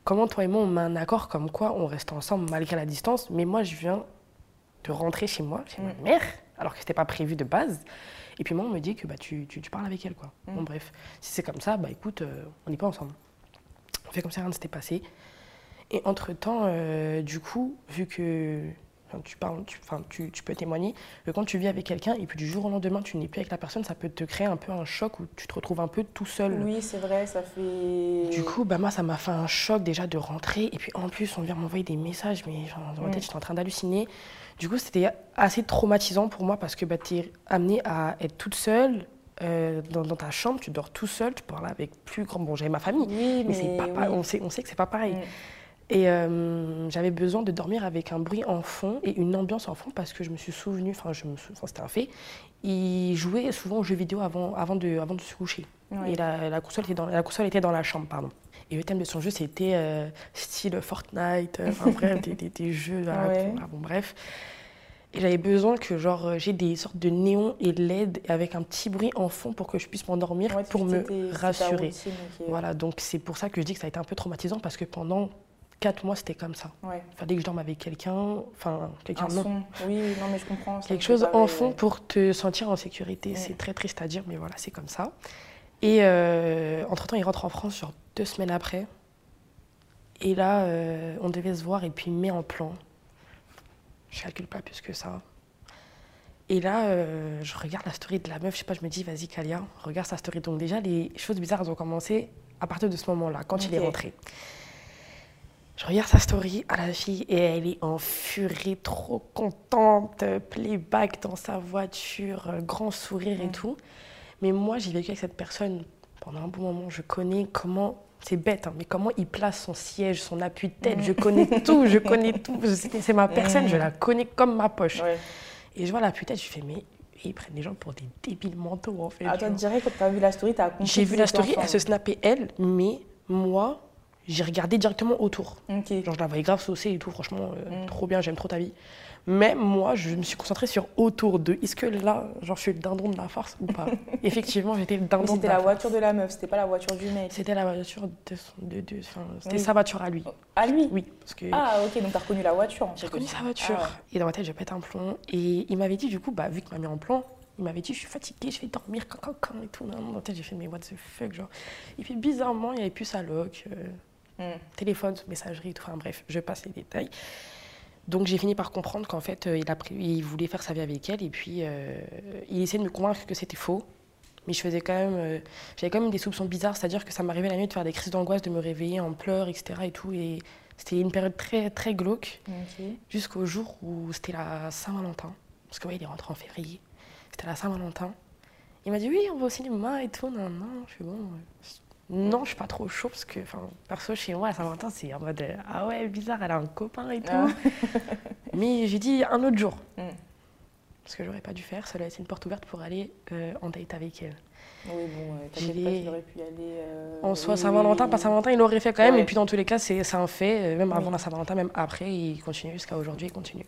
Comment toi et moi, on met un accord comme quoi on reste ensemble malgré la distance, mais moi, je viens de rentrer chez moi, chez ma mm. mère, alors que ce n'était pas prévu de base. Et puis moi, on me dit que bah, tu, tu, parles avec elle. quoi. Mm. Bon, bref, si c'est comme ça, bah écoute, euh, on n'est pas ensemble. On fait comme si rien ne s'était passé. Et entre-temps, euh, du coup, vu que tu, parles, tu, tu, tu, peux témoigner que quand tu vis avec quelqu'un et puis du jour au lendemain tu n'es plus avec la personne, ça peut te créer un peu un choc où tu te retrouves un peu tout seul. Oui, c'est vrai, ça fait. Du coup, bah, moi, ça m'a fait un choc déjà de rentrer et puis en plus, on vient m'envoyer des messages, mais dans ma tête, j'étais en train d'halluciner. Du coup, c'était assez traumatisant pour moi parce que bah, tu es amenée à être toute seule. Euh, dans, ta chambre, tu dors tout seul, tu parles avec plus grand. Bon, j'avais ma famille, mais, c'est pas, on, sait, on sait que c'est pas pareil. Et euh, j'avais besoin de dormir avec un bruit en fond et une ambiance en fond parce que je me suis souvenu, enfin, je me c'était un fait, il jouait souvent aux jeux vidéo avant, avant, de, avant de se coucher. Et la, la, console était dans, la console était dans la chambre, pardon. Et le thème de son jeu, c'était euh, style Fortnite, euh, enfin bref, des, des, jeux, ah bon, bref. Et j'avais besoin que genre j'ai des sortes de néons et LED avec un petit bruit en fond pour que je puisse m'endormir, pour me rassurer. Voilà, donc c'est pour ça que je dis que ça a été un peu traumatisant parce que pendant quatre mois, c'était comme ça. Ouais. Fallait que je dorme avec quelqu'un, enfin, quelqu'un, Un non. son. Oui, non, mais je comprends. Quelque chose en fond ouais. pour te sentir en sécurité. Mm. C'est très triste à dire, mais voilà, c'est comme ça. Et euh, entre-temps, il rentre en France, genre deux semaines après. Et là, euh, on devait se voir et puis il me met en plan. Je calcule pas plus que ça. Et là, euh, je regarde la story de la meuf, je sais pas, je me dis, vas-y, Kalia, regarde sa story. Donc déjà, les choses bizarres, elles ont commencé à partir de ce moment-là, quand il est rentré. Je regarde sa story à la fille et elle est en furie, trop contente, playback dans sa voiture, grand sourire et tout. Mais moi, j'ai vécu avec cette personne pendant un bon moment. Je connais comment, c'est bête, hein, mais comment il place son siège, son appui de tête. Mm. Je connais tout, je connais tout. C'est ma personne, Mm. je la connais comme ma poche. Ouais. Et je vois l'appui de tête, je fais, mais ils prennent les gens pour des débiles mentaux en fait. Ah, toi, direct, quand t'as vu la story, t'as compris. J'ai vu la story, elle se snappait elle, mais moi, j'ai regardé directement autour. Ok. Genre, je la voyais grave saucée et tout, franchement, euh, Mm. trop bien, j'aime trop ta vie. Mais moi, je me suis concentrée sur autour de est-ce que là, genre, je suis le dindon de la farce ou pas? Effectivement, j'étais le dindon de C'était la la farce. voiture de la meuf, c'était pas la voiture du mec. C'était la voiture de son. De, de- enfin, c'était Oui. sa voiture à lui. À lui? Oui, parce que. Ah, ok, donc t'as reconnu la voiture. en J'ai reconnu sa voiture. Ah. Et dans ma tête, je pète un plomb. Et il m'avait dit, du coup, bah, vu qu'il m'a mis en plan, il m'avait dit, je suis fatiguée, je vais dormir, quand, quand, quand, et tout. Dans ma tête, j'ai fait, mais what the fuck, genre. Et puis, bizarrement, il n'y avait plus sa loc, euh, Hmm. téléphone, messagerie, tout. Enfin, bref, je passe les détails. Donc, j'ai fini par comprendre qu'en fait, euh, il, a pris, il voulait faire sa vie avec elle. Et puis, euh, il essayait de me convaincre que c'était faux. Mais je faisais quand même, euh, j'avais quand même des soupçons bizarres, c'est-à-dire que ça m'arrivait la nuit de faire des crises d'angoisse, de me réveiller en pleurs, etc. Et tout. Et c'était une période très, très glauque jusqu'au jour où c'était la Saint-Valentin. Parce que ouais, il est rentré en février. C'était la Saint-Valentin. Il m'a dit oui, on va au cinéma et tout. Non, non, je suis bon. Non, je suis pas trop chaud parce que, enfin, perso, chez moi, la Saint-Valentin, c'est en mode euh, ah ouais, bizarre, elle a un copain et tout. Ah. Mais j'ai dit un autre jour. Mm. Parce que j'aurais pas dû faire, ça lui a une porte ouverte pour aller euh, en date avec elle. Oui, bon, euh, t'inquiète pas, vais. tu aurais pu y aller. euh, En soi, oui, Saint-Valentin, oui, pas. Saint-Valentin, il l'aurait fait quand même. Ouais. Et puis dans tous les cas, c'est un fait. Même Oui. avant la Saint-Valentin, même après, il continue jusqu'à aujourd'hui, il continue.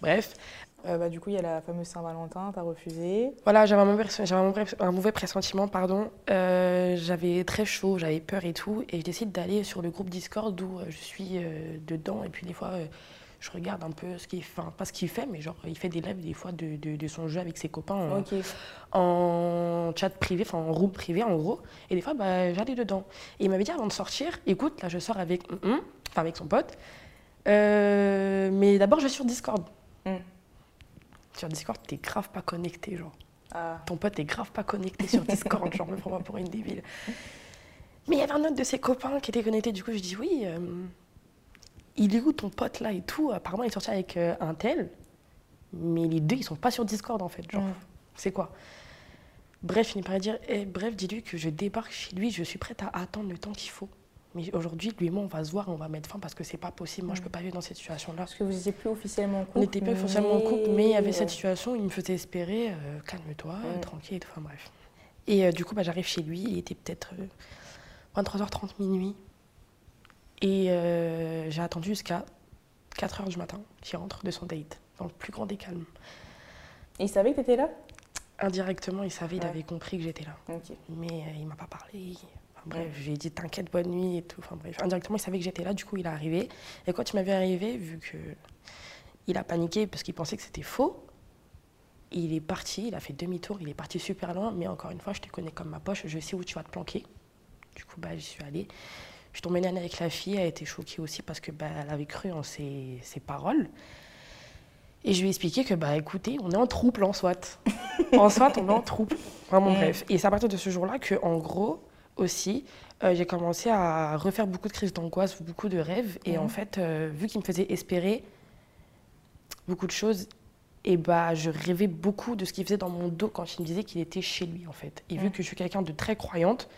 Bref, Euh, bah, du coup, il y a la fameuse Saint-Valentin, t'as refusé. Voilà, j'avais un mauvais, un pressentiment, pardon. Euh, j'avais très chaud, j'avais peur et tout. Et je décide d'aller sur le groupe Discord où euh, je suis euh, dedans. Et puis des fois, je regarde un peu ce qu'il fait, enfin pas ce qu'il fait, mais genre il fait des lives des fois de, de- de son jeu avec ses copains en, chat privé, enfin en room privé en gros. Et des fois, bah, j'allais dedans. Et il m'avait dit avant de sortir, écoute, là je sors avec, hum, enfin avec son pote. Mais d'abord, je vais sur Discord. Mm. Sur Discord, t'es grave pas connecté, genre Ah. ton pote est grave pas connecté sur Discord, genre me prends pas pour une débile. Mais il y avait un autre de ses copains qui était connecté, du coup je dis oui, euh, il est où ton pote là et tout? Apparemment il est sorti avec euh, un tel, mais les deux ils sont pas sur Discord en fait, genre c'est quoi? Bref, il finit par dire, Eh, bref, dis-lui que je débarque chez lui, je suis prête à attendre le temps qu'il faut. Mais aujourd'hui, lui et moi, on va se voir, on va mettre fin parce que c'est pas possible. Moi, je peux pas vivre dans cette situation-là. Parce que vous n'étiez plus officiellement en couple. On n'était pas forcément en couple, mais il y avait cette situation il me faisait espérer, euh, calme-toi, Mm. tranquille, enfin bref. Et euh, du coup, bah, j'arrive chez lui, il était peut-être euh, 23h30 minuit. Et euh, j'ai attendu jusqu'à 4h du matin qu'il rentre de son date, dans le plus grand des calmes. Et il savait que t'étais là? Indirectement, il savait, il avait compris que j'étais là. Mais euh, il m'a pas parlé. Bref, je lui ai dit t'inquiète, bonne nuit et tout. Enfin bref, indirectement, il savait que j'étais là, du coup, il est arrivé. Et quand il m'avait arrivé, vu que il a paniqué parce qu'il pensait que c'était faux, il est parti, il a fait demi-tour, il est parti super loin. Mais encore une fois, je te connais comme ma poche, je sais où tu vas te planquer. Du coup, bah, j'y suis allée. Je suis tombée nez avec la fille, elle a été choquée aussi parce que bah, elle avait cru en ses, ses paroles. Et je lui ai expliqué que, bah, écoutez, on est en trouble en soit. en soit, on est en trouble. Vraiment, Mm. bref. Et c'est à partir de ce jour-là que, en gros, aussi, euh, j'ai commencé à refaire beaucoup de crises d'angoisse, beaucoup de rêves. Et en fait, euh, vu qu'il me faisait espérer beaucoup de choses, et bah, je rêvais beaucoup de ce qu'il faisait dans mon dos quand il me disait qu'il était chez lui, en fait. Et vu que je suis quelqu'un de très croyante,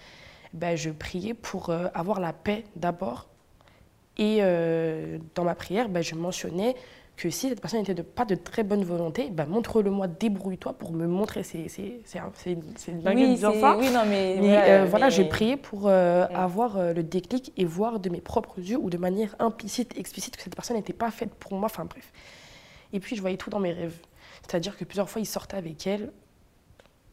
bah, je priais pour euh, avoir la paix d'abord. Et dans ma prière, bah, je mentionnais que si cette personne n'était de, pas de très bonne volonté, bah, montre-le-moi, débrouille-toi pour me montrer. C'est une dinguerie de Oui, dire ça. oui, non, mais. Mais euh, voilà, mais- j'ai prié pour euh, Mm. avoir euh, le déclic et voir de mes propres yeux ou de manière implicite, explicite que cette personne n'était pas faite pour moi. Enfin bref. Et puis je voyais tout dans mes rêves. C'est-à-dire que plusieurs fois, il sortait avec elle.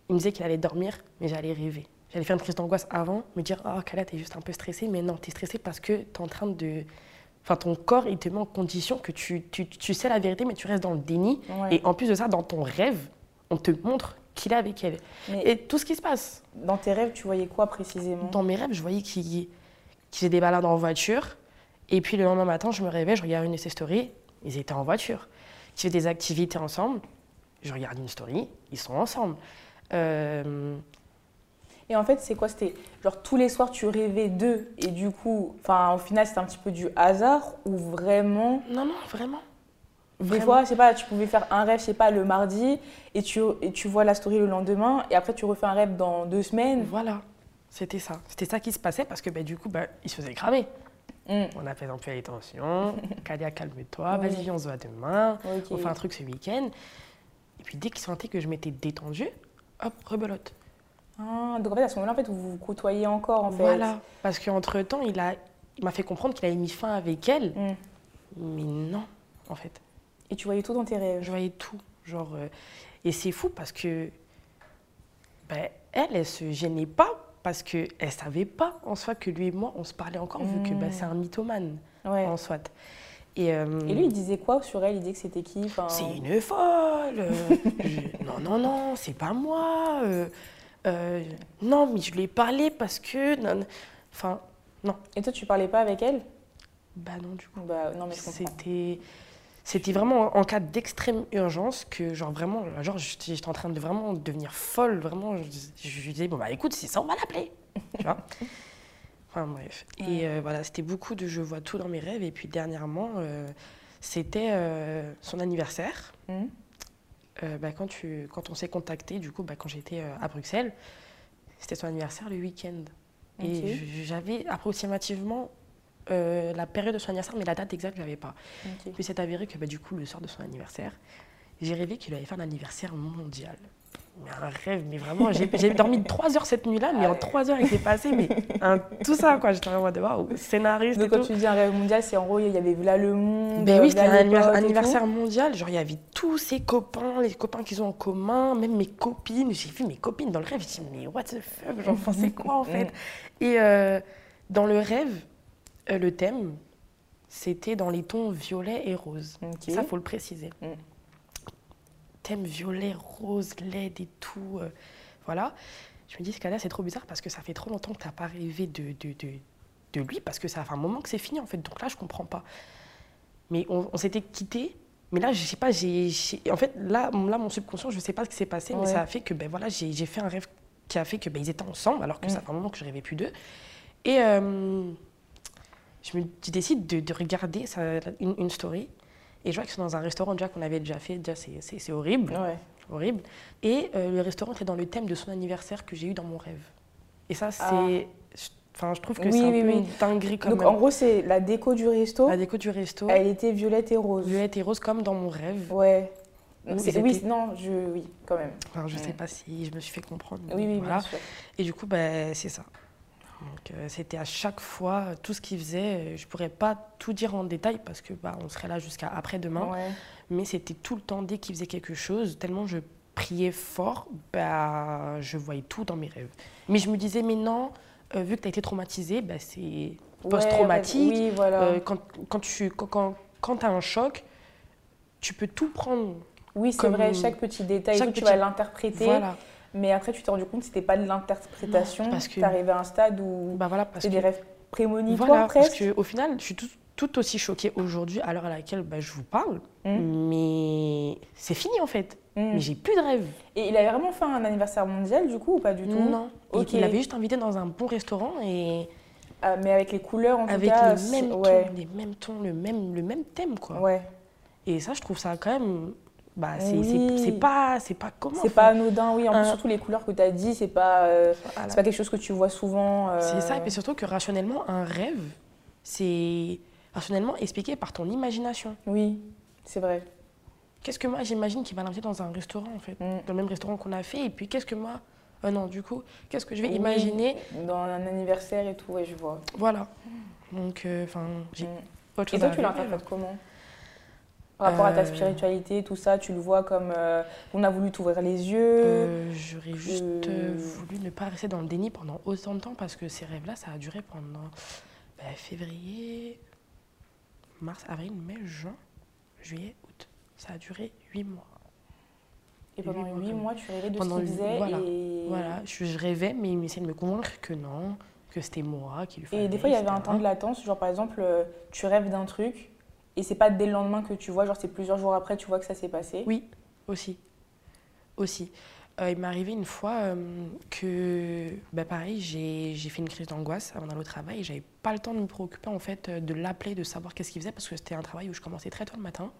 Il me disait qu'il allait dormir, mais j'allais rêver. J'allais faire une crise d'angoisse avant, me dire Ah, Kala, t'es juste un peu stressée. Mais non, t'es stressée parce que t'es en train de Enfin, ton corps, il te met en condition que tu, tu, tu sais la vérité, mais tu restes dans le déni. Ouais. Et en plus de ça, dans ton rêve, on te montre qu'il est avec elle. Mais Et tout ce qui se passe. dans tes rêves, tu voyais quoi précisément? Dans mes rêves, je voyais qu'il faisait des balades en voiture. Et puis le lendemain matin, je me réveille, je regarde une de ses stories, ils étaient en voiture. Ils faisaient des activités ensemble, je regarde une story, ils sont ensemble. Euh, Et en fait, c'est quoi? C'était genre tous les soirs, tu rêvais d'eux et du coup, enfin, au final, c'était un petit peu du hasard ou vraiment? Non, non, vraiment. Des fois, je sais pas, tu pouvais faire un rêve, je sais pas, le mardi et tu, et tu vois la story le lendemain et après tu refais un rêve dans deux semaines. Voilà, c'était ça. C'était ça qui se passait parce que bah, du coup, bah, ils se faisaient cramer. Mm. On a fait un peu attention. Kalia, calme-toi. Oui. Vas-y, on se voit demain. On fait un truc ce week-end. Et puis dès qu'ils sentaient que je m'étais détendue, hop, rebelote. Ah, donc en fait, à ce moment-là, en fait, vous vous côtoyez encore en fait. Voilà. Parce qu'entre-temps, il m'a fait comprendre qu'il avait mis fin avec elle. Mm. Mais non, en fait. Et tu voyais tout dans tes rêves. Je voyais tout. Genre, euh, et c'est fou parce que ben, elle, elle se gênait pas parce qu'elle ne savait pas en soi que lui et moi, on se parlait encore vu que Mm. c'est un mythomane Ouais. en soit. Et, euh, Et lui, il disait quoi sur elle? Il disait que c'était qui? C'est une folle. euh, je- non, non, non, c'est pas moi. euh, euh, non, mais je lui ai parlé parce que. non, non. Enfin, Et toi, tu parlais pas avec elle? Bah non, du coup. Bah non, mais. C'était. C'était vraiment en cas d'extrême urgence que, genre, vraiment, genre, j'étais en train de vraiment devenir folle, vraiment. Je, je lui disais, bon, bah écoute, c'est ça, on va l'appeler. Tu vois Enfin, bref. Ouais. Et euh, voilà, c'était beaucoup de je vois tout dans mes rêves. Et puis, dernièrement, euh, c'était euh, son anniversaire. Hmm. Euh, bah, quand, tu, quand on s'est contacté, du coup, bah, quand j'étais euh, à Bruxelles, c'était son anniversaire le week-end. Et j'avais approximativement euh, la période de son anniversaire, mais la date exacte, je n'avais pas. Ok. Puis c'est avéré que bah, du coup, le soir de son anniversaire, j'ai rêvé qu'il allait faire un anniversaire mondial. Mais un rêve, mais vraiment, j'ai dormi trois heures cette nuit-là, mais en trois heures, il s'est passé, mais un- tout ça, quoi. J'étais en mode, waouh, scénariste et Donc quand tout. tu dis un rêve mondial, c'est en gros, il y avait là le monde. Ben oui, c'était un et anniversaire mondial. Genre, il y avait tous ses copains, les copains qu'ils ont en commun, même mes copines. J'ai vu mes copines dans le rêve. J'ai dit, mais what the fuck enfin, c'est quoi en fait? Et euh, dans le rêve, euh, le thème, c'était dans les tons violet et rose. Ok. Ça, faut le préciser. Mm. Thème violet, rose, LED et tout. euh, voilà. Je me dis, ce cas-là, c'est trop bizarre parce que ça fait trop longtemps que tu n'as pas rêvé de, de, de, de lui parce que ça fait un moment que c'est fini en fait. Donc là, je comprends pas. Mais on, on s'était quittés. Mais là, je sais pas, j'ai, en fait, là, mon- là, mon subconscient, je sais pas ce qui s'est passé, mais ça a fait que, ben voilà, j'ai, fait un rêve qui a fait que, ben, ils étaient ensemble, alors que ça fait un moment que je rêvais plus d'eux. Et euh, je me je décide de, de regarder ça- une, une story. Et je vois que c'est dans un restaurant déjà qu'on avait déjà fait. Déjà, c'est, c'est, c'est horrible. Ouais. Horrible. Et euh, le restaurant était dans le thème de son anniversaire que j'ai eu dans mon rêve. Et ça, c'est. Ah. je- Enfin, je trouve que Oui, c'est un oui, peu oui. une dinguerie quand Donc même. en gros, c'est la déco du resto. La déco du resto, Elle était violette et rose. violette et rose comme dans mon rêve. Ouais. C'est- Oui, non, je, oui, quand même. Enfin, je Ouais. sais pas si je me suis fait comprendre. Oui, oui, voilà. bien sûr. Et du coup, ben, c'est ça. Donc, euh, c'était à chaque fois euh, tout ce qu'il faisait. euh, Je pourrais pas tout dire en détail parce que bah, on serait là jusqu'à après-demain. Ouais. Mais c'était tout le temps dès qu'il faisait quelque chose, tellement je priais fort, bah, je voyais tout dans mes rêves. Mais je me disais, mais non, euh, vu que tu as été traumatisé, bah, c'est Ouais, post-traumatique. Oui, voilà. Euh, quand quand tu quand, quand, as un choc, tu peux tout prendre. oui, c'est vrai, chaque petit détail, chaque tu petit- vas l'interpréter. Voilà. Mais après, tu t'es rendu compte que c'était pas de l'interprétation. Parce que- Tu arrivé à un stade où Bah voilà, parce c'est que, des rêves prémonitoires voilà, parce presque. qu'au final, je suis tout, tout aussi choquée aujourd'hui à l'heure à laquelle bah, je vous parle. Mm. Mais c'est fini en fait. Mm. Mais j'ai plus de rêves. Et il avait vraiment fait un anniversaire mondial du coup ou pas du tout? Non. Il- Ok. Il avait juste invité dans un bon restaurant et Ah, Mais avec les couleurs en avec tout cas. les mêmes ouais. tons, les mêmes tons, le même, le même thème quoi. Ouais. Et ça, je trouve ça quand même. Bah, c'est Oui. c'est- pas, c'est pas comment. C'est pas anodin, oui. En plus, surtout les couleurs que tu as dit, c'est pas, euh, Voilà. c'est pas quelque chose que tu vois souvent. euh, C'est ça, et puis surtout que rationnellement, un rêve, c'est rationnellement expliqué par ton imagination. Oui, c'est vrai. Qu'est-ce que moi j'imagine qu'il va l'inviter dans un restaurant en fait, Mm. dans le même restaurant qu'on a fait, et puis qu'est-ce que moi, euh, non, du coup, qu'est-ce que je vais Oui, imaginer, Dans un anniversaire et tout, ouais, je vois. voilà. Donc, enfin, j'ai Mm. autre Et chose toi, à tu l'interprètes comment? Par rapport à ta Euh, spiritualité, tout ça, tu le vois comme euh, on a voulu t'ouvrir les yeux. Euh, J'aurais juste voulu ne pas rester dans le déni pendant autant de temps parce que ces rêves-là, ça a duré pendant bah, février, mars, avril, mai, juin, juillet, août. Ça a duré huit mois. Et pendant huit mois, tu rêvais de Pendant ce qu'il faisait. voilà. Et... Voilà, je, rêvais, mais il essayait de me convaincre que non, que c'était moi qui lui fallait. Et des fois, il y avait un temps de latence. Genre, par exemple, tu rêves d'un truc et c'est pas dès le lendemain que tu vois, genre, c'est plusieurs jours après, tu vois que ça s'est passé? Oui, aussi. Aussi. Euh, il m'est arrivé une fois euh, que, bah, pareil, j'ai fait une crise d'angoisse avant d'aller au travail et j'avais pas le temps de me préoccuper, en fait, euh, de l'appeler, de savoir qu'est-ce qu'il faisait parce que c'était un travail où je commençais très tôt le matin.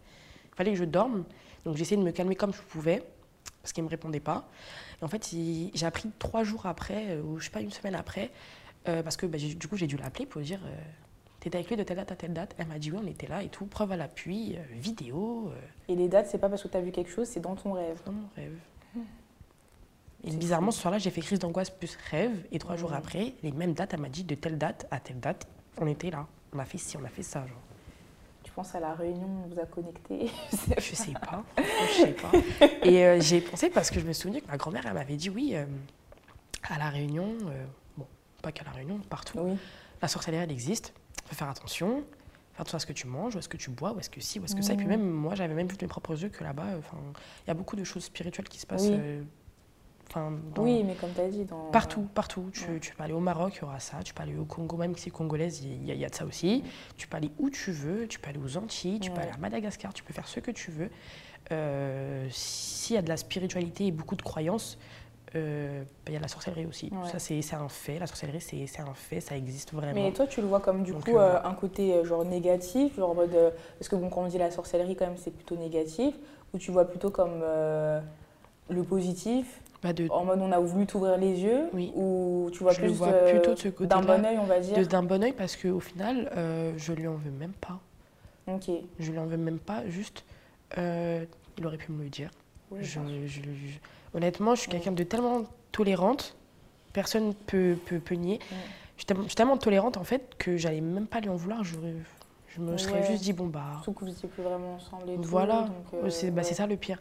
Il fallait que je dorme. Donc, j'essayais de me calmer comme je pouvais parce qu'il me répondait pas. Et en fait, j'ai appris trois jours après, ou je sais pas, une semaine après, parce que bah, du coup, j'ai dû l'appeler pour dire. T'étais avec lui de telle date à telle date Elle m'a dit oui, on était là et tout, preuve à l'appui, euh, vidéo, euh, Et les dates, c'est pas parce que tu as vu quelque chose, c'est dans ton rêve. dans mon rêve. Et C'est bizarrement, ce soir-là, j'ai fait crise d'angoisse plus rêve. Et trois jours Mhm. après, les mêmes dates, elle m'a dit de telle date à telle date, on était là. On a fait ci, on a fait ça. Genre. Tu penses à la réunion, on vous a connectés. Je sais pas. je sais pas. Et euh, j'ai pensé parce que je me souvenais que ma grand-mère, elle m'avait dit oui, euh, à la Réunion, euh, bon, pas qu'à la Réunion, partout. oui. La sorcellerie, elle existe. Faut faire attention. Faire attention à ce que tu manges, ou à ce que tu bois, ou à ce que ci, ou à ce que ça. Et puis Mhm. même, moi, j'avais même vu de mes propres yeux que là-bas, euh, il y a beaucoup de choses spirituelles qui se passent. Oui. euh, enfin, dans- Oui, mais comme tu as dit, dans... Partout, partout. Tu, Ouais. tu peux aller au Maroc, il y aura ça. Tu peux aller au Congo, même si c'est congolaise, il y, a- il y a de ça aussi. Tu peux aller où tu veux. Tu peux aller aux Antilles, tu peux aller à Madagascar. Tu peux faire ce que tu veux. Euh, S'il y a de la spiritualité et beaucoup de croyances, euh, il y a la sorcellerie aussi. Ouais. Ça, c'est un fait. La sorcellerie, c'est un fait. Ça existe vraiment. Mais toi, tu le vois comme du Donc, coup euh, euh, un côté euh, genre négatif, genre en mode euh, parce que bon, quand on dit la sorcellerie quand même c'est plutôt négatif, ou tu vois plutôt comme euh, le positif, Bah, de, en mode on a voulu t'ouvrir les yeux, Oui. ou tu vois je plus le vois de- plutôt de ce d'un côté-là. bon œil on va dire. D'un bon oeil parce qu'au final, euh, je lui en veux même pas. Ok. Je lui en veux même pas. Juste, euh, il aurait pu me le dire. Oui, Je- je- je- honnêtement, je suis quelqu'un de tellement tolérante, personne ne peut, peut, peut nier. Je suis tellement, je suis tellement tolérante en fait que j'allais même pas lui en vouloir. Je, je me serais Ouais. juste dit, bon bah Surtout que vous étiez plus vraiment ensemble et voilà, euh, c'est bah, ouais. ça le pire.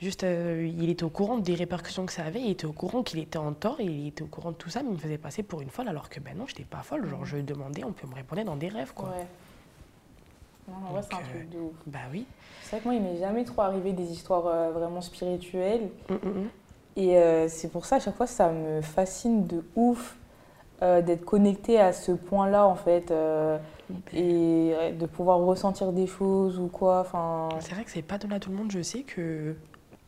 Juste, euh, il était au courant des répercussions que ça avait, il était au courant qu'il était en tort, il était au courant de tout ça, mais il me faisait passer pour une folle alors que ben non, j'étais pas folle. Genre, Mhm. je lui demandais, on peut me répondre dans des rêves quoi. Ouais. Vrai, c'est un truc de ouf. Bah oui. C'est vrai que moi, il m'est jamais trop arrivé des histoires euh, vraiment spirituelles. Mm, mm, mm. Et euh, c'est pour ça, à chaque fois, ça me fascine de ouf euh, d'être connecté à ce point-là, en fait. euh, et euh, de pouvoir ressentir des choses ou quoi. C'est vrai que c'est pas donné à tout le monde. Je sais que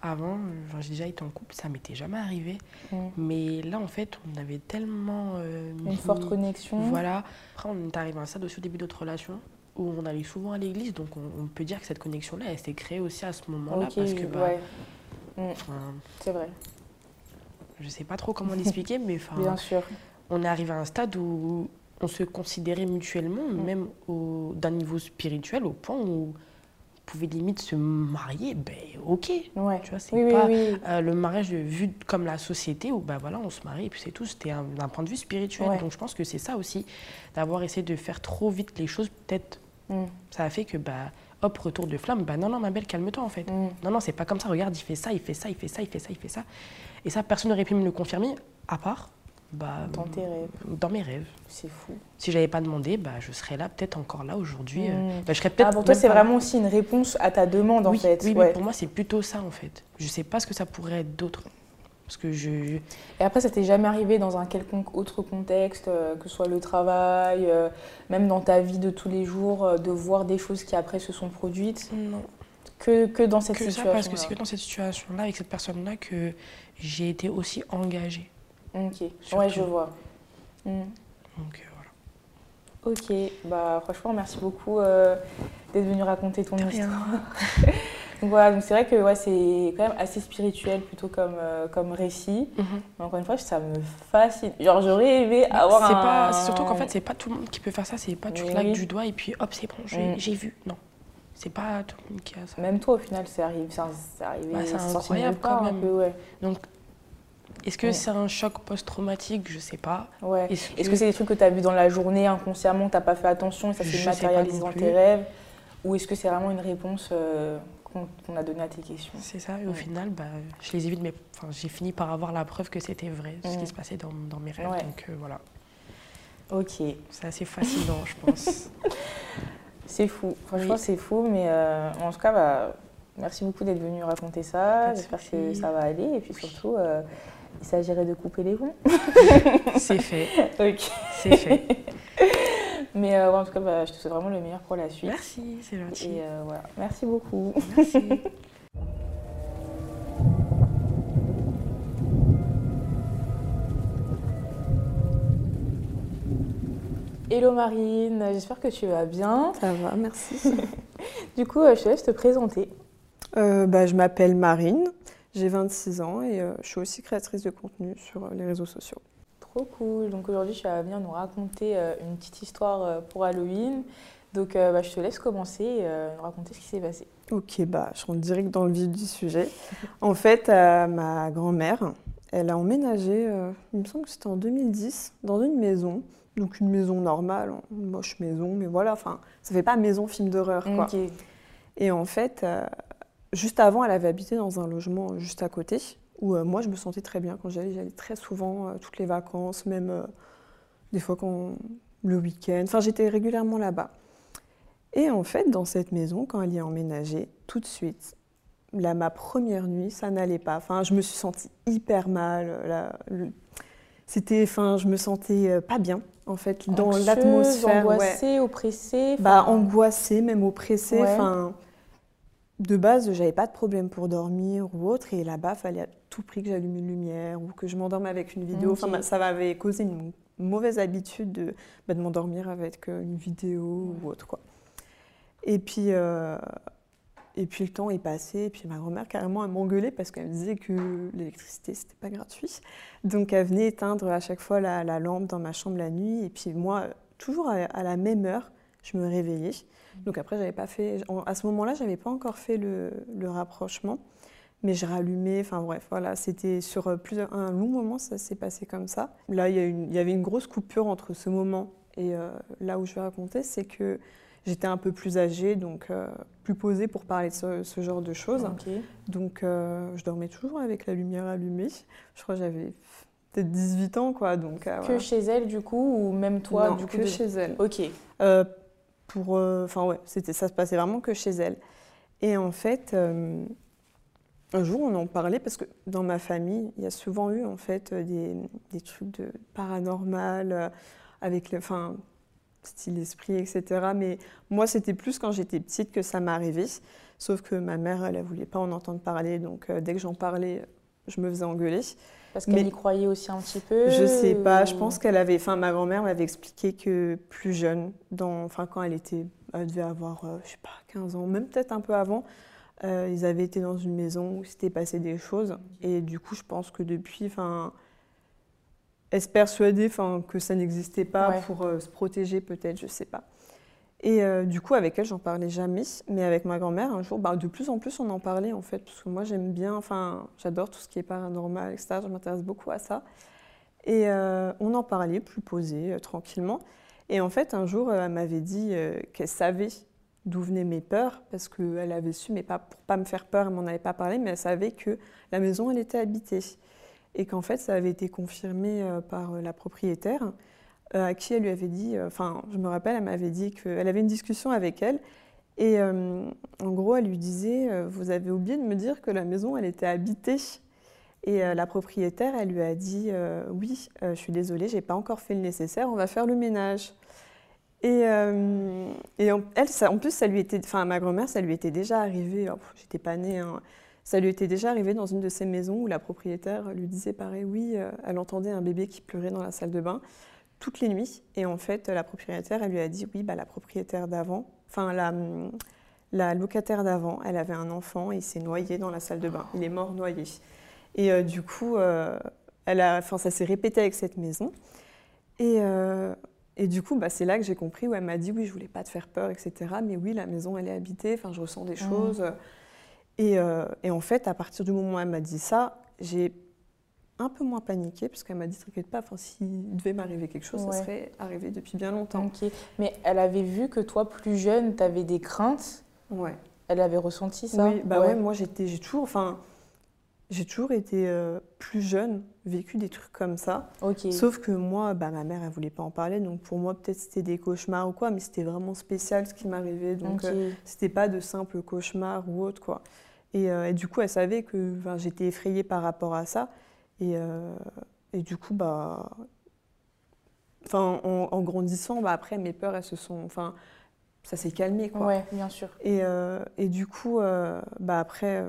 avant, j'ai déjà été en couple, ça m'était jamais arrivé. mm. Mais là, en fait, on avait tellement. euh, une mis- forte connexion. Voilà. Après, on est arrivé à un stade aussi au début de notre relation où on allait souvent à l'église. Donc, on, on peut dire que cette connexion-là, elle s'est créée aussi à ce moment-là. Ok, parce que, bah, ouais, enfin, c'est vrai, je sais pas trop comment l'expliquer, mais enfin, bien sûr. on est arrivé à un stade où on se considérait mutuellement, Mm. même d'un niveau spirituel, au point où on pouvait limite se marier. Ben, ok. Ouais. Tu vois, c'est Oui, pas. oui. Euh, le mariage vu comme la société où bah voilà on se marie et puis c'est tout c'était un- d'un point de vue spirituel Ouais. donc je pense que c'est ça aussi d'avoir essayé de faire trop vite les choses peut-être Mm, ça a fait que bah hop retour de flamme bah non non ma belle calme-toi en fait mm. non non c'est pas comme ça regarde il fait ça il fait ça il fait ça il fait ça il fait ça et ça personne n'aurait pu me le confirmer à part bah Dans tes rêves, dans mes rêves c'est fou. si j'avais pas demandé bah je serais là peut-être encore là aujourd'hui euh, Mm. bah, je serais peut-être Ah, pour toi, c'est pas vraiment aussi une réponse à ta demande, en fait. oui, oui, ouais. pour moi c'est plutôt ça en fait je sais pas ce que ça pourrait être d'autre parce que je Et après, ça t'est jamais arrivé dans un quelconque autre contexte, euh, que ce soit le travail, euh, même dans ta vie de tous les jours, euh, de voir des choses qui après se sont produites, non que, que dans cette que ça situation parce que c'est que dans cette situation-là, avec cette personne-là, que j'ai été aussi engagée. Ok, Surtout. ouais, je vois. Mm. Donc voilà. Ok, bah franchement, merci beaucoup euh, d'être venu raconter ton histoire. Donc voilà, donc c'est vrai que ouais, c'est quand même assez spirituel plutôt comme, euh, comme récit. Mhm. Mais encore une fois, ça me fascine. Genre, j'aurais aimé avoir c'est un... pas, surtout qu'en fait, c'est pas tout le monde qui peut faire ça. C'est pas tu Oui. claques du doigt et puis hop, c'est bon, j'ai Mm. j'ai vu. Non, c'est pas tout le monde qui a ça. Même toi, au final, c'est arrivé. C'est arrivé. Bah, c'est incroyable quand même. peu, ouais. Donc, est-ce que Ouais. c'est un choc post-traumatique? Je sais pas. Ouais. Est-ce que c'est des trucs que tu as vus dans la journée inconsciemment, tu n'as pas fait attention et ça s'est matérialisé dans tes rêves? Ou est-ce que c'est vraiment une réponse euh, qu'on a donnée à tes questions C'est ça. Et au Ouais. final, bah, je les mes. Enfin, j'ai fini par avoir la preuve que c'était vrai, ce Mm. qui se passait dans, dans mes rêves. Ouais. Donc euh, voilà, Ok. c'est assez fascinant, je pense. C'est fou. Franchement, c'est fou. Mais euh, en tout cas, bah, merci beaucoup d'être venu raconter ça. J'espère que ça va aller. Et puis surtout, euh, il s'agirait de couper les ponts. c'est fait. ok. C'est fait. Mais euh, en tout cas, bah, je te souhaite vraiment le meilleur pour la suite. Merci, c'est gentil. Et voilà. Merci beaucoup. Merci. Hello Marine, j'espère que tu vas bien. Ça va, merci. du coup, euh, je te laisse te présenter. Euh, bah, je m'appelle Marine, j'ai 26 ans et euh, je suis aussi créatrice de contenu sur les réseaux sociaux. Trop cool. Donc aujourd'hui, tu vas venir nous raconter une petite histoire pour Halloween. Donc bah, je te laisse commencer et nous raconter ce qui s'est passé. Ok, bah, je rentre direct dans le vif du sujet. en fait, ma grand-mère, elle a emménagé, il me semble que c'était en 2010, dans une maison donc une maison normale, une moche maison, mais voilà, enfin, ça fait pas maison film d'horreur, quoi. Et en fait, euh, juste avant, elle avait habité dans un logement juste à côté, où euh, moi, je me sentais très bien quand j'allais. J'allais très souvent, euh, toutes les vacances, même des fois quand le week-end. Enfin, j'étais régulièrement là-bas. Et en fait, dans cette maison, quand elle y est emménagée, tout de suite, là, ma première nuit, ça n'allait pas. Enfin, je me suis sentie hyper mal. Là, c'était, enfin, je me sentais pas bien en fait, dans l'atmosphère. Angoissée, oppressée Bah, angoissée, même oppressée. Enfin, de base, j'avais pas de problème pour dormir ou autre. Et là-bas, il fallait à tout prix que j'allume une lumière ou que je m'endorme avec une vidéo. Enfin, ça m'avait causé une mauvaise habitude de, bah, de m'endormir avec euh, une vidéo ou autre. Quoi. Et puis, euh, et puis le temps est passé, et puis ma grand-mère carrément elle m'engueulait parce qu'elle me disait que l'électricité c'était pas gratuit. Donc elle venait éteindre à chaque fois la, lampe dans ma chambre la nuit, et puis moi, toujours à, la même heure, je me réveillais. Donc après, j'avais pas fait, à ce moment-là, j'avais pas encore fait le, rapprochement, mais je rallumais, enfin bref, voilà, c'était sur plusieurs, un long moment, ça s'est passé comme ça. Là, il y, avait une grosse coupure entre ce moment et euh, là où je vais raconter, c'est que J'étais un peu plus âgée, donc euh, plus posée pour parler de ce, genre de choses. Donc euh, je dormais toujours avec la lumière allumée. Je crois que j'avais peut-être 18 ans, quoi. Donc, euh, que chez elle, du coup, ou même toi, non, du coup que chez elle. Ok. Pour, enfin ouais, ça se passait vraiment que chez elle. Et en fait, un jour, on en parlait parce que dans ma famille, il y a souvent eu en fait des, des trucs de paranormal avec, enfin style esprit, etc. Mais moi, c'était plus quand j'étais petite que ça m'arrivait. Sauf que ma mère, elle ne voulait pas en entendre parler. Donc, euh, dès que j'en parlais, je me faisais engueuler. Parce qu'elle y croyait aussi un petit peu Je sais pas. Je pense qu'elle avait. Enfin, ma grand-mère m'avait expliqué que plus jeune, dans, enfin, quand elle était. Elle devait avoir, euh, je sais pas, 15 ans, même peut-être un peu avant. Euh, ils avaient été dans une maison où s'était passé des choses. Et du coup, je pense que depuis. Enfin, est-ce persuadée que ça n'existait pas pour euh, se protéger peut-être, je ne sais pas. Et euh, du coup, avec elle, j'en parlais jamais. Mais avec ma grand-mère, un jour, bah, de plus en plus, on en parlait en fait. Parce que moi, j'aime bien, enfin, j'adore tout ce qui est paranormal, etc. Je m'intéresse beaucoup à ça. Et euh, on en parlait, plus posé, tranquillement. Et en fait, un jour, elle m'avait dit qu'elle savait d'où venaient mes peurs, parce qu'elle avait su, mais pas pour pas me faire peur, elle m'en avait pas parlé, mais elle savait que la maison, elle était habitée et qu'en fait ça avait été confirmé euh, par euh, la propriétaire euh, à qui elle lui avait dit, enfin je me rappelle, elle m'avait dit qu'elle avait une discussion avec elle et en gros elle lui disait, vous avez oublié de me dire que la maison elle était habitée. Et la propriétaire, elle lui a dit Oui, je suis désolée, j'ai pas encore fait le nécessaire, on va faire le ménage. Et, et en, elle, en plus, ça lui était, enfin, ma grand-mère, ça lui était déjà arrivé. J'étais pas née, hein, ça lui était déjà arrivé dans une de ces maisons où la propriétaire lui disait pareil, oui, euh, elle entendait un bébé qui pleurait dans la salle de bain toutes les nuits. Et en fait, la propriétaire, elle lui a dit, oui, bah, la propriétaire d'avant, enfin la, la locataire d'avant, elle avait un enfant et il s'est noyé dans la salle de bain. Il est mort noyé. Et euh, du coup, euh, elle a, enfin, ça s'est répété avec cette maison. Et, et du coup, bah, c'est là que j'ai compris où elle m'a dit, oui, je voulais pas te faire peur, etc. Mais oui, la maison, elle est habitée, enfin, je ressens des mmh. choses. Euh, et, en fait, à partir du moment où elle m'a dit ça, j'ai un peu moins paniqué parce qu'elle m'a dit T'inquiète pas, s'il devait m'arriver quelque chose, ça serait arrivé depuis bien longtemps. Mais elle avait vu que toi, plus jeune, tu avais des craintes. Ouais. Elle avait ressenti ça Oui, bah ouais, moi j'étais, j'ai toujours. Enfin, j'ai toujours été euh, plus jeune, vécu des trucs comme ça. Sauf que moi, bah, ma mère, elle voulait pas en parler. Donc pour moi, peut-être c'était des cauchemars ou quoi, mais c'était vraiment spécial ce qui m'arrivait. Donc Ok. euh, c'était pas de simples cauchemars ou autre, quoi. Et, euh, et du coup, elle savait que j'étais effrayée par rapport à ça. Et, euh, et du coup, bah. Enfin, en, en grandissant, bah, après, mes peurs, elles se sont. Enfin, ça s'est calmé, quoi. Ouais, bien sûr. Et, euh, et du coup, euh, bah après,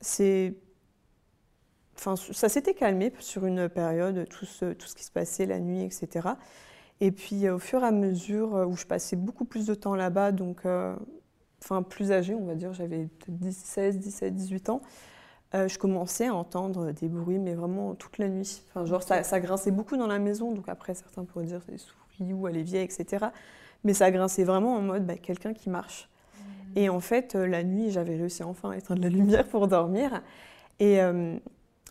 c'est. Enfin, ça s'était calmé sur une période, tout ce, tout ce qui se passait la nuit, etc. Et puis, au fur et à mesure où je passais beaucoup plus de temps là-bas, donc, euh, enfin, plus âgée, on va dire, j'avais peut-être 10, 16, 17, 18 ans, euh, je commençais à entendre des bruits, mais vraiment toute la nuit. Enfin, genre, ça, ça grinçait beaucoup dans la maison, donc après, certains pourraient dire c'est des souris ou elle est vieille, etc. Mais ça grinçait vraiment en mode bah, quelqu'un qui marche. Et en fait, euh, la nuit, j'avais réussi enfin à éteindre la lumière pour dormir. Et euh,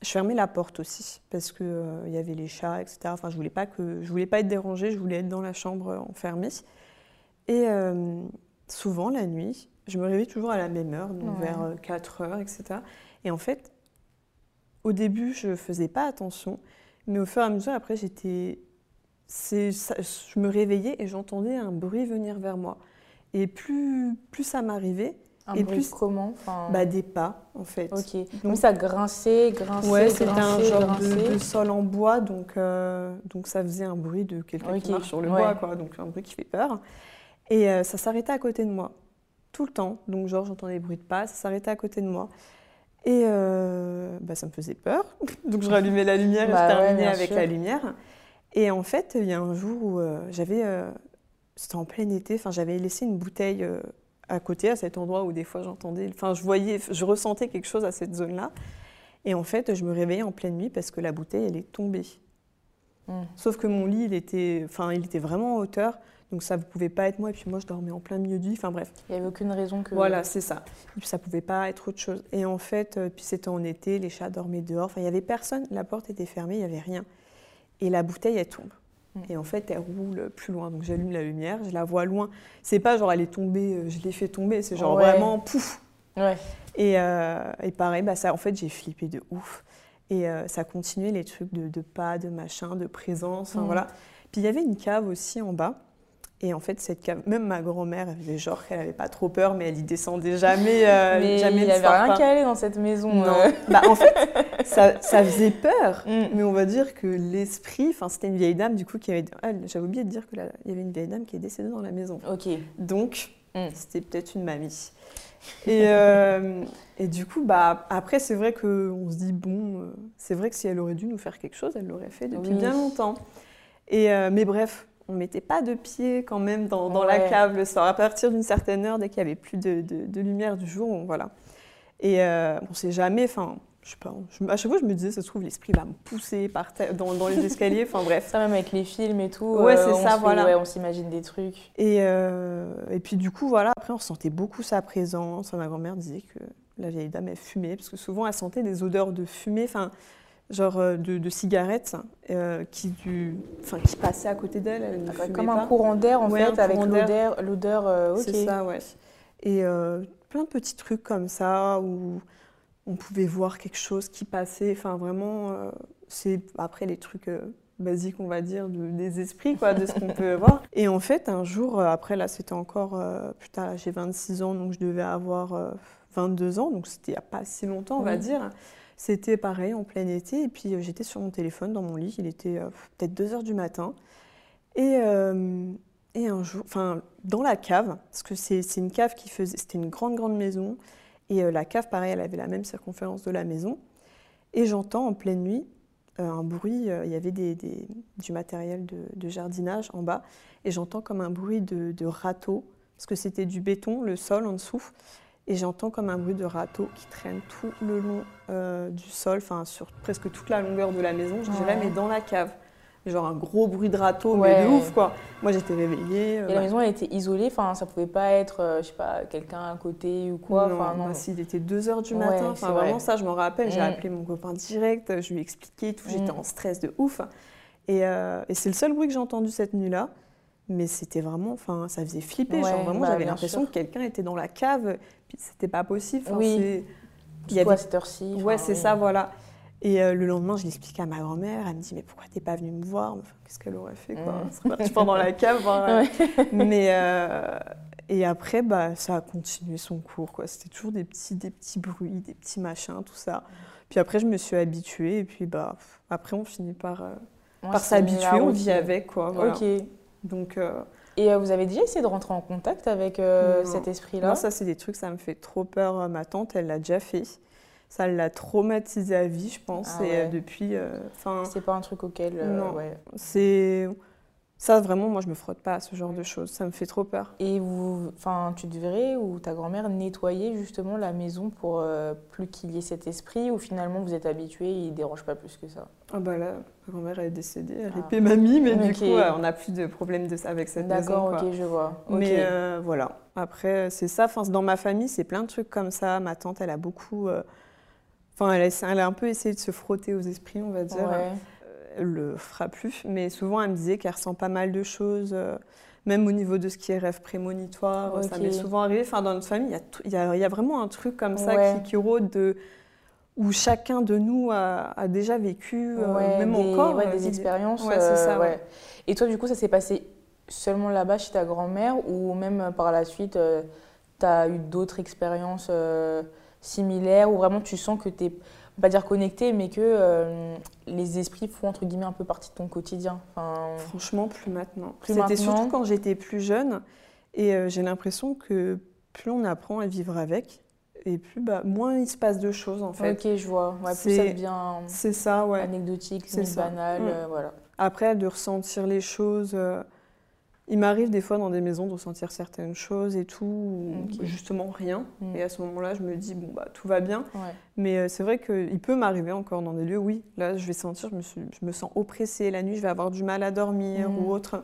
je fermais la porte aussi parce que euh, il y avait les chats, etc. Enfin, je voulais pas que je voulais pas être dérangée, je voulais être dans la chambre euh, enfermée. Et euh, souvent la nuit, je me réveillais toujours à la même heure, donc Ouais. vers euh, 4 heures, etc. Et en fait, au début, je faisais pas attention, mais au fur et à mesure, après, j'étais, je me réveillais et j'entendais un bruit venir vers moi. Et plus, plus ça m'arrivait, Un Et bruit plus- comment enfin... bah, des pas, en fait. Ok. Donc- Donc ça grinçait, grinçait, Ouais, c'était un genre de, sol en bois, donc, euh, donc ça faisait un bruit de quelqu'un qui marche sur le ouais. bois, quoi, donc un bruit qui fait peur. Et euh, ça s'arrêtait à côté de moi, tout le temps. Donc genre j'entendais des bruits de pas, ça s'arrêtait à côté de moi. Et euh, bah, ça me faisait peur, donc je rallumais la lumière et Bah je ouais, terminais avec sûr. la lumière. Et en fait, il y a un jour où euh, j'avais, euh, c'était en plein été, enfin j'avais laissé une bouteille à côté, à cet endroit où des fois j'entendais, enfin je voyais, je ressentais quelque chose à cette zone-là. Et en fait, je me réveillais en pleine nuit parce que la bouteille, elle est tombée. Hmm. Sauf que mon lit, il était, enfin, il était vraiment en hauteur, donc ça ne pouvait pas être moi. Et puis moi, je dormais en plein milieu du lit. Enfin bref, Il n'y avait aucune raison que. voilà, c'est ça. Et puis ça pouvait pas être autre chose. Et en fait, euh, puis c'était en été, les chats dormaient dehors. Enfin, il y avait personne. La porte était fermée, il y avait rien. Et la bouteille, elle tombe. Mm. Et en fait, elle roule plus loin. Donc j'allume la lumière, je la vois loin. C'est pas genre elle est tombée, euh, je l'ai fait tomber. C'est genre Ouais. vraiment pouf. Ouais. Et, euh, et pareil, bah ça, en fait, j'ai flippé de ouf. Et euh, ça continuait les trucs de, de pas, de machin, de présence, Mhm. voilà. Puis il y avait une cave aussi en bas. Et en fait, cette cave, même ma grand-mère, elle avait genre qu'elle avait pas trop peur, mais elle y descendait jamais. euh, Mais jamais il n'y avait rien qu'à aller dans cette maison. Non. euh. Bah, en fait, ça, ça faisait peur. Mm. Mais on va dire que l'esprit, enfin, c'était une vieille dame, du coup, qui avait. Ah, J'avais oublié de dire qu'il y avait une vieille dame qui est décédée dans la maison. Ok. Donc, Mm. c'était peut-être une mamie. Et, euh, et du coup, bah, après, c'est vrai qu'on se dit, bon, euh, c'est vrai que si elle aurait dû nous faire quelque chose, elle l'aurait fait depuis Oui. bien longtemps. Et, mais bref, on ne mettait pas de pied quand même dans, dans la cave le soir. À partir d'une certaine heure, dès qu'il n'y avait plus de, de- de lumière du jour, on, voilà. Et euh, on ne sait jamais, enfin, je sais pas, je- à chaque fois, je me disais, ça se trouve, l'esprit va me pousser par terre, dans, dans les escaliers, enfin bref. Ça, même avec les films et tout. Ouais, c'est on ça, voilà. ouais, on s'imagine des trucs. Et, euh, et puis du coup, voilà, après on sentait beaucoup sa présence. Ma grand-mère disait que la vieille dame, elle fumait, parce que souvent elle sentait des odeurs de fumée, enfin, genre euh, de, de cigarettes euh, qui, du, enfin, qui passaient à côté d'elle. Elle ne fumait Comme pas. un courant d'air, en Ouais, fait, avec l'odeur. l'odeur euh. C'est ça, ouais. Et euh, plein de petits trucs comme ça où on pouvait voir quelque chose qui passait. Enfin, vraiment, c'est après les trucs basiques, on va dire, de- des esprits, quoi, de ce qu'on peut voir. Et en fait, un jour, après, là, c'était encore, putain, j'ai 26 ans, donc je devais avoir euh, 22 ans, donc c'était il n'y a pas si longtemps, on va Oui. dire. C'était pareil, en plein été, et puis euh, j'étais sur mon téléphone dans mon lit, il était euh, peut-être 2 heures du matin. Et, euh, et un jour, enfin, dans la cave, parce que c'est une cave qui faisait, c'était une grande, grande maison, et la cave, pareil, elle avait la même circonférence de la maison. Et j'entends en pleine nuit un bruit, il y avait des- du matériel de, de jardinage en bas, et j'entends comme un bruit de, de râteau, parce que c'était du béton, le sol en dessous, et j'entends comme un bruit de râteau qui traîne tout le long euh, du sol, enfin sur presque toute la longueur de la maison, je dirais, Ouais. mais dans la cave. Genre un gros bruit de râteau, Ouais. mais de ouf quoi. Moi j'étais réveillée. euh, Et la bah, maison, elle était isolée. Enfin, ça pouvait pas être, euh, je sais pas, quelqu'un à côté ou quoi. non, non. bah, s'il était 2h du matin, enfin vraiment vrai. ça je m'en rappelle, j'ai Mm. appelé mon copain direct, je lui ai expliqué tout, j'étais Mm. en stress de ouf. Et, euh, et c'est le seul bruit que j'ai entendu cette nuit-là, mais c'était vraiment, enfin ça faisait flipper, Ouais, genre vraiment bah, j'avais l'impression que quelqu'un était dans la cave, puis c'était pas possible. Enfin, Oui. c'est- il y avait cette heure-ci. Ouais, enfin, c'est oui. ça, voilà. Et euh, le lendemain, je l'explique à ma grand-mère. Elle me dit, mais pourquoi t'es pas venue me voir? Enfin, Qu'est-ce qu'elle aurait fait, quoi? Mm. Elle serait partie pendant la cave. Ouais. Mais euh, et après, bah, ça a continué son cours, quoi. C'était toujours des petits, des petits bruits, des petits machins, tout ça. Puis après, je me suis habituée. Et puis, bah, après, on finit par, euh, par s'habituer. On vit avec, quoi. Voilà. Ok. Donc, Et euh, vous avez déjà essayé de rentrer en contact avec euh, Non. cet esprit-là moi, ça, c'est des trucs, ça me fait trop peur. Euh, Ma tante, elle l'a déjà fait. Ça l'a traumatisée à vie, je pense. Ah et ouais. depuis, euh, C'est pas un truc auquel. euh, Non. ouais. C'est ça vraiment, moi je me frotte pas à ce genre de choses. Ça me fait trop peur. Et vous, enfin, tu devrais ou ta grand-mère nettoyer justement la maison pour euh, plus qu'il y ait cet esprit ou finalement vous êtes habitué et il dérange pas plus que ça? Ah bah là, ma grand-mère elle est décédée, elle Ah. répé mamie, mais du Ok. coup euh, on n'a plus de problème de ça avec cette maison. D'accord, ok, je vois. Mais euh, voilà. Après c'est ça. Enfin dans ma famille c'est plein de trucs comme ça. Ma tante elle a beaucoup. euh, Enfin elle a, elle a un peu essayé de se frotter aux esprits on va dire. Ouais. Le fera plus, mais souvent elle me disait qu'elle ressent pas mal de choses. euh, Même au niveau de ce qui est rêve prémonitoire, ça Ok. m'est souvent arrivé. Enfin, dans notre famille, il y a y, y vraiment un truc comme ça Ouais. qui, qui rôde de, où chacun de nous a, a déjà vécu, euh, même des, encore. ouais, euh, des expériences. Ouais, c'est euh, ça. Et toi, du coup, ça s'est passé seulement là-bas chez ta grand-mère ou même euh, par la suite, tu as eu d'autres expériences euh, similaires où vraiment tu sens que tu es, pas dire connecté, mais que euh, les esprits font entre guillemets un peu partie de ton quotidien. Enfin, Franchement, plus maintenant. Plus C'était surtout quand j'étais plus jeune. Et euh, j'ai l'impression que plus on apprend à vivre avec, et plus bah, moins il se passe de choses en fait. ok, je vois. Ouais, plus ça C'est- devient C'est ça, ouais. anecdotique, C'est banal, Mm. euh, voilà. Après, de ressentir les choses. Il m'arrive des fois dans des maisons de ressentir certaines choses et tout, ou Ok. justement rien. Mm. Et à ce moment-là, je me dis, bon, bah, tout va bien. Ouais. Mais euh, c'est vrai qu'il peut m'arriver encore dans des lieux, oui, là, je vais sentir, je me, suis- je me sens oppressée la nuit, je vais avoir du mal à dormir Mm. ou autre.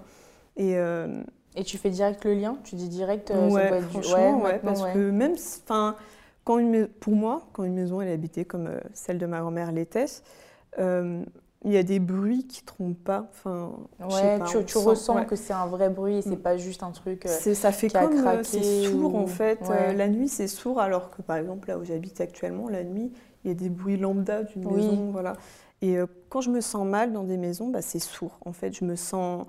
Et euh, Et tu fais direct le lien? Tu dis direct euh, ça ouais, doit être du- franchement, ouais, maintenant, parce ouais. que même, enfin, quand une, mais- pour moi, quand une maison elle est habitée comme euh, celle de ma grand-mère l'était, euh, il y a des bruits qui trompent pas. Enfin, Ouais, pas, tu, on tu sent- ressens ouais. que c'est un vrai bruit et c'est Mm. pas juste un truc. euh, ça fait qui comme euh, c'est sourd ou- en fait. Ouais. Euh, la nuit c'est sourd alors que par exemple là où j'habite actuellement, la nuit il y a des bruits lambda d'une Oui. maison, voilà. Et euh, quand je me sens mal dans des maisons, bah, c'est sourd. En fait, je me sens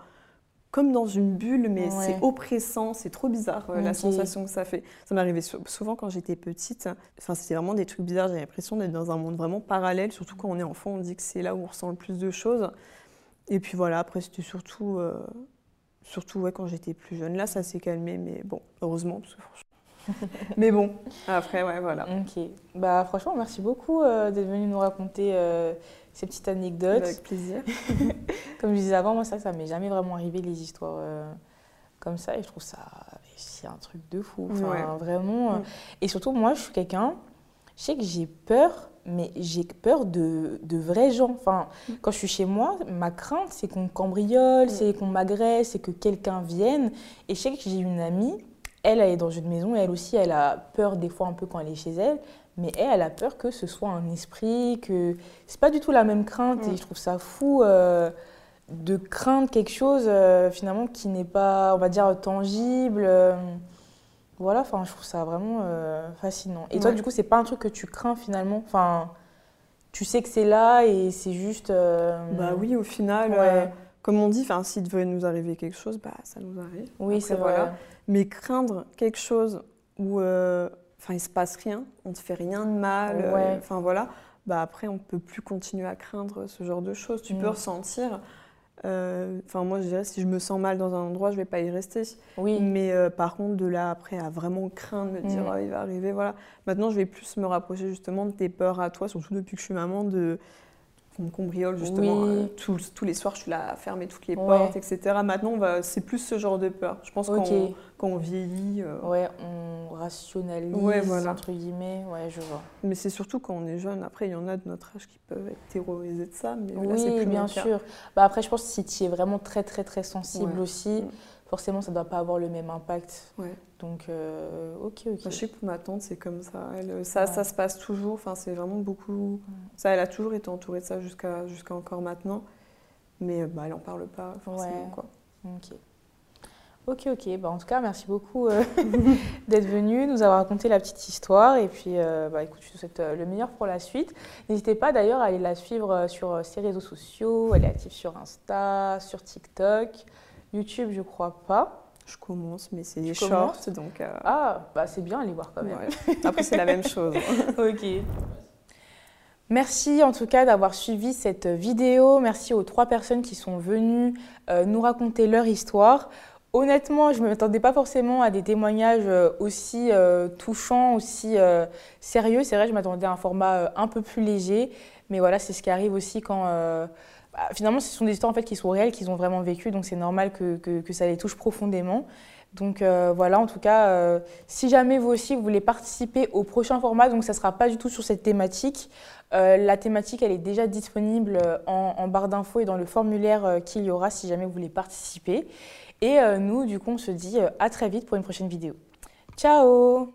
comme dans une bulle, mais Ouais. c'est oppressant, c'est trop bizarre euh, la sensation que ça fait. Ça m'arrivait sou- souvent quand j'étais petite. Enfin, c'était vraiment des trucs bizarres. J'avais l'impression d'être dans un monde vraiment parallèle. Surtout quand on est enfant, on dit que c'est là où on ressent le plus de choses. Et puis voilà, après c'était surtout, euh, surtout ouais, quand j'étais plus jeune. Là, ça s'est calmé, mais bon, heureusement. Parce que franchement... mais bon, après, ouais, voilà. Ok. Bah franchement, merci beaucoup euh, d'être venu nous raconter euh, ces petites anecdotes. Avec plaisir. Comme je disais avant, moi ça, ça m'est jamais vraiment arrivé les histoires euh, comme ça et je trouve ça c'est un truc de fou. Enfin, Ouais. vraiment. euh, Mm. Et surtout, moi, je suis quelqu'un. Je sais que j'ai peur, mais j'ai peur de, de vrais gens. Enfin, Mm. quand je suis chez moi, ma crainte, c'est qu'on cambriole, c'est qu'on m'agresse, c'est que quelqu'un vienne. Et je sais que j'ai une amie, elle, elle est dans une maison, et elle aussi, elle a peur des fois un peu quand elle est chez elle. Mais elle, elle a peur que ce soit un esprit, que c'est pas du tout la même crainte. Mm. Et je trouve ça fou euh, de craindre quelque chose euh, finalement qui n'est pas, on va dire, tangible. euh, voilà, enfin, je trouve ça vraiment euh, fascinant. Et toi, du coup, c'est pas un truc que tu crains finalement? Enfin, tu sais que c'est là et c'est juste. Bah oui, au final, Ouais. comme on dit, s'il devait nous arriver quelque chose, bah ça nous arrive. Oui, c'est voilà. vrai. Mais craindre quelque chose où, euh, enfin, il se passe rien, on ne te fait rien de mal, euh, Ouais. enfin voilà. Bah après, on peut plus continuer à craindre ce genre de choses. Tu peux Mm. ressentir. euh, Enfin, moi, je dirais, si je me sens mal dans un endroit, je vais pas y rester. Oui, Mais euh, par contre, de là après à vraiment craindre, me dire Mm. Ah, il va arriver, voilà. Maintenant, je vais plus me rapprocher justement de tes peurs à toi, surtout depuis que je suis maman, de qu'on me cambriole justement. Oui. euh, tous, tous les soirs, je suis là à fermer toutes les Ouais. portes, etc. Maintenant, c'est plus ce genre de peur. Je pense ok. qu'on quand on vieillit, euh, Ouais, on rationalise, Ouais, voilà. entre guillemets. Ouais, je vois. mais c'est surtout quand on est jeune. Après, il y en a de notre âge qui peuvent être terrorisés de ça, mais Oui, plus bien sûr. Bah après, je pense que si tu es vraiment très, très, très sensible Ouais. aussi, Mm. Forcément, ça ne doit pas avoir le même impact. Ouais. Donc, euh, ok, ok. Moi, je sais que pour ma tante, c'est comme ça. Elle, ça, Ouais. ça se passe toujours. Enfin, c'est vraiment beaucoup. Ça, elle a toujours été entourée de ça jusqu'à jusqu'à encore maintenant. Mais euh, bah, elle en parle pas forcément. Quoi. Ok. Ok, ok. Bah, en tout cas, merci beaucoup euh, d'être venu, nous avoir raconté la petite histoire. Et puis, euh, bah, écoute, je te souhaite euh, le meilleur pour la suite. N'hésitez pas d'ailleurs à aller la suivre sur ses réseaux sociaux. Elle est active sur Insta, sur TikTok, YouTube, je crois pas. Je commence, mais c'est des shorts, donc... Ah, bah c'est bien, aller voir quand même. Après, c'est la même chose. ok. Merci en tout cas d'avoir suivi cette vidéo. Merci aux trois personnes qui sont venues nous raconter leur histoire. Honnêtement, je ne m'attendais pas forcément à des témoignages euh, aussi euh, touchants, aussi euh, sérieux. C'est vrai, je m'attendais à un format un peu plus léger. Mais voilà, c'est ce qui arrive aussi quand... Bah, finalement, ce sont des histoires en fait, qui sont réelles, qu'ils ont vraiment vécues. Donc c'est normal que, que, ça les touche profondément. Donc voilà, en tout cas, si jamais vous aussi vous voulez participer au prochain format, donc ça ne sera pas du tout sur cette thématique. la thématique, elle est déjà disponible en, barre d'infos et dans le formulaire qu'il y aura si jamais vous voulez participer. Et euh, nous, du coup, on se dit euh, à très vite pour une prochaine vidéo. Ciao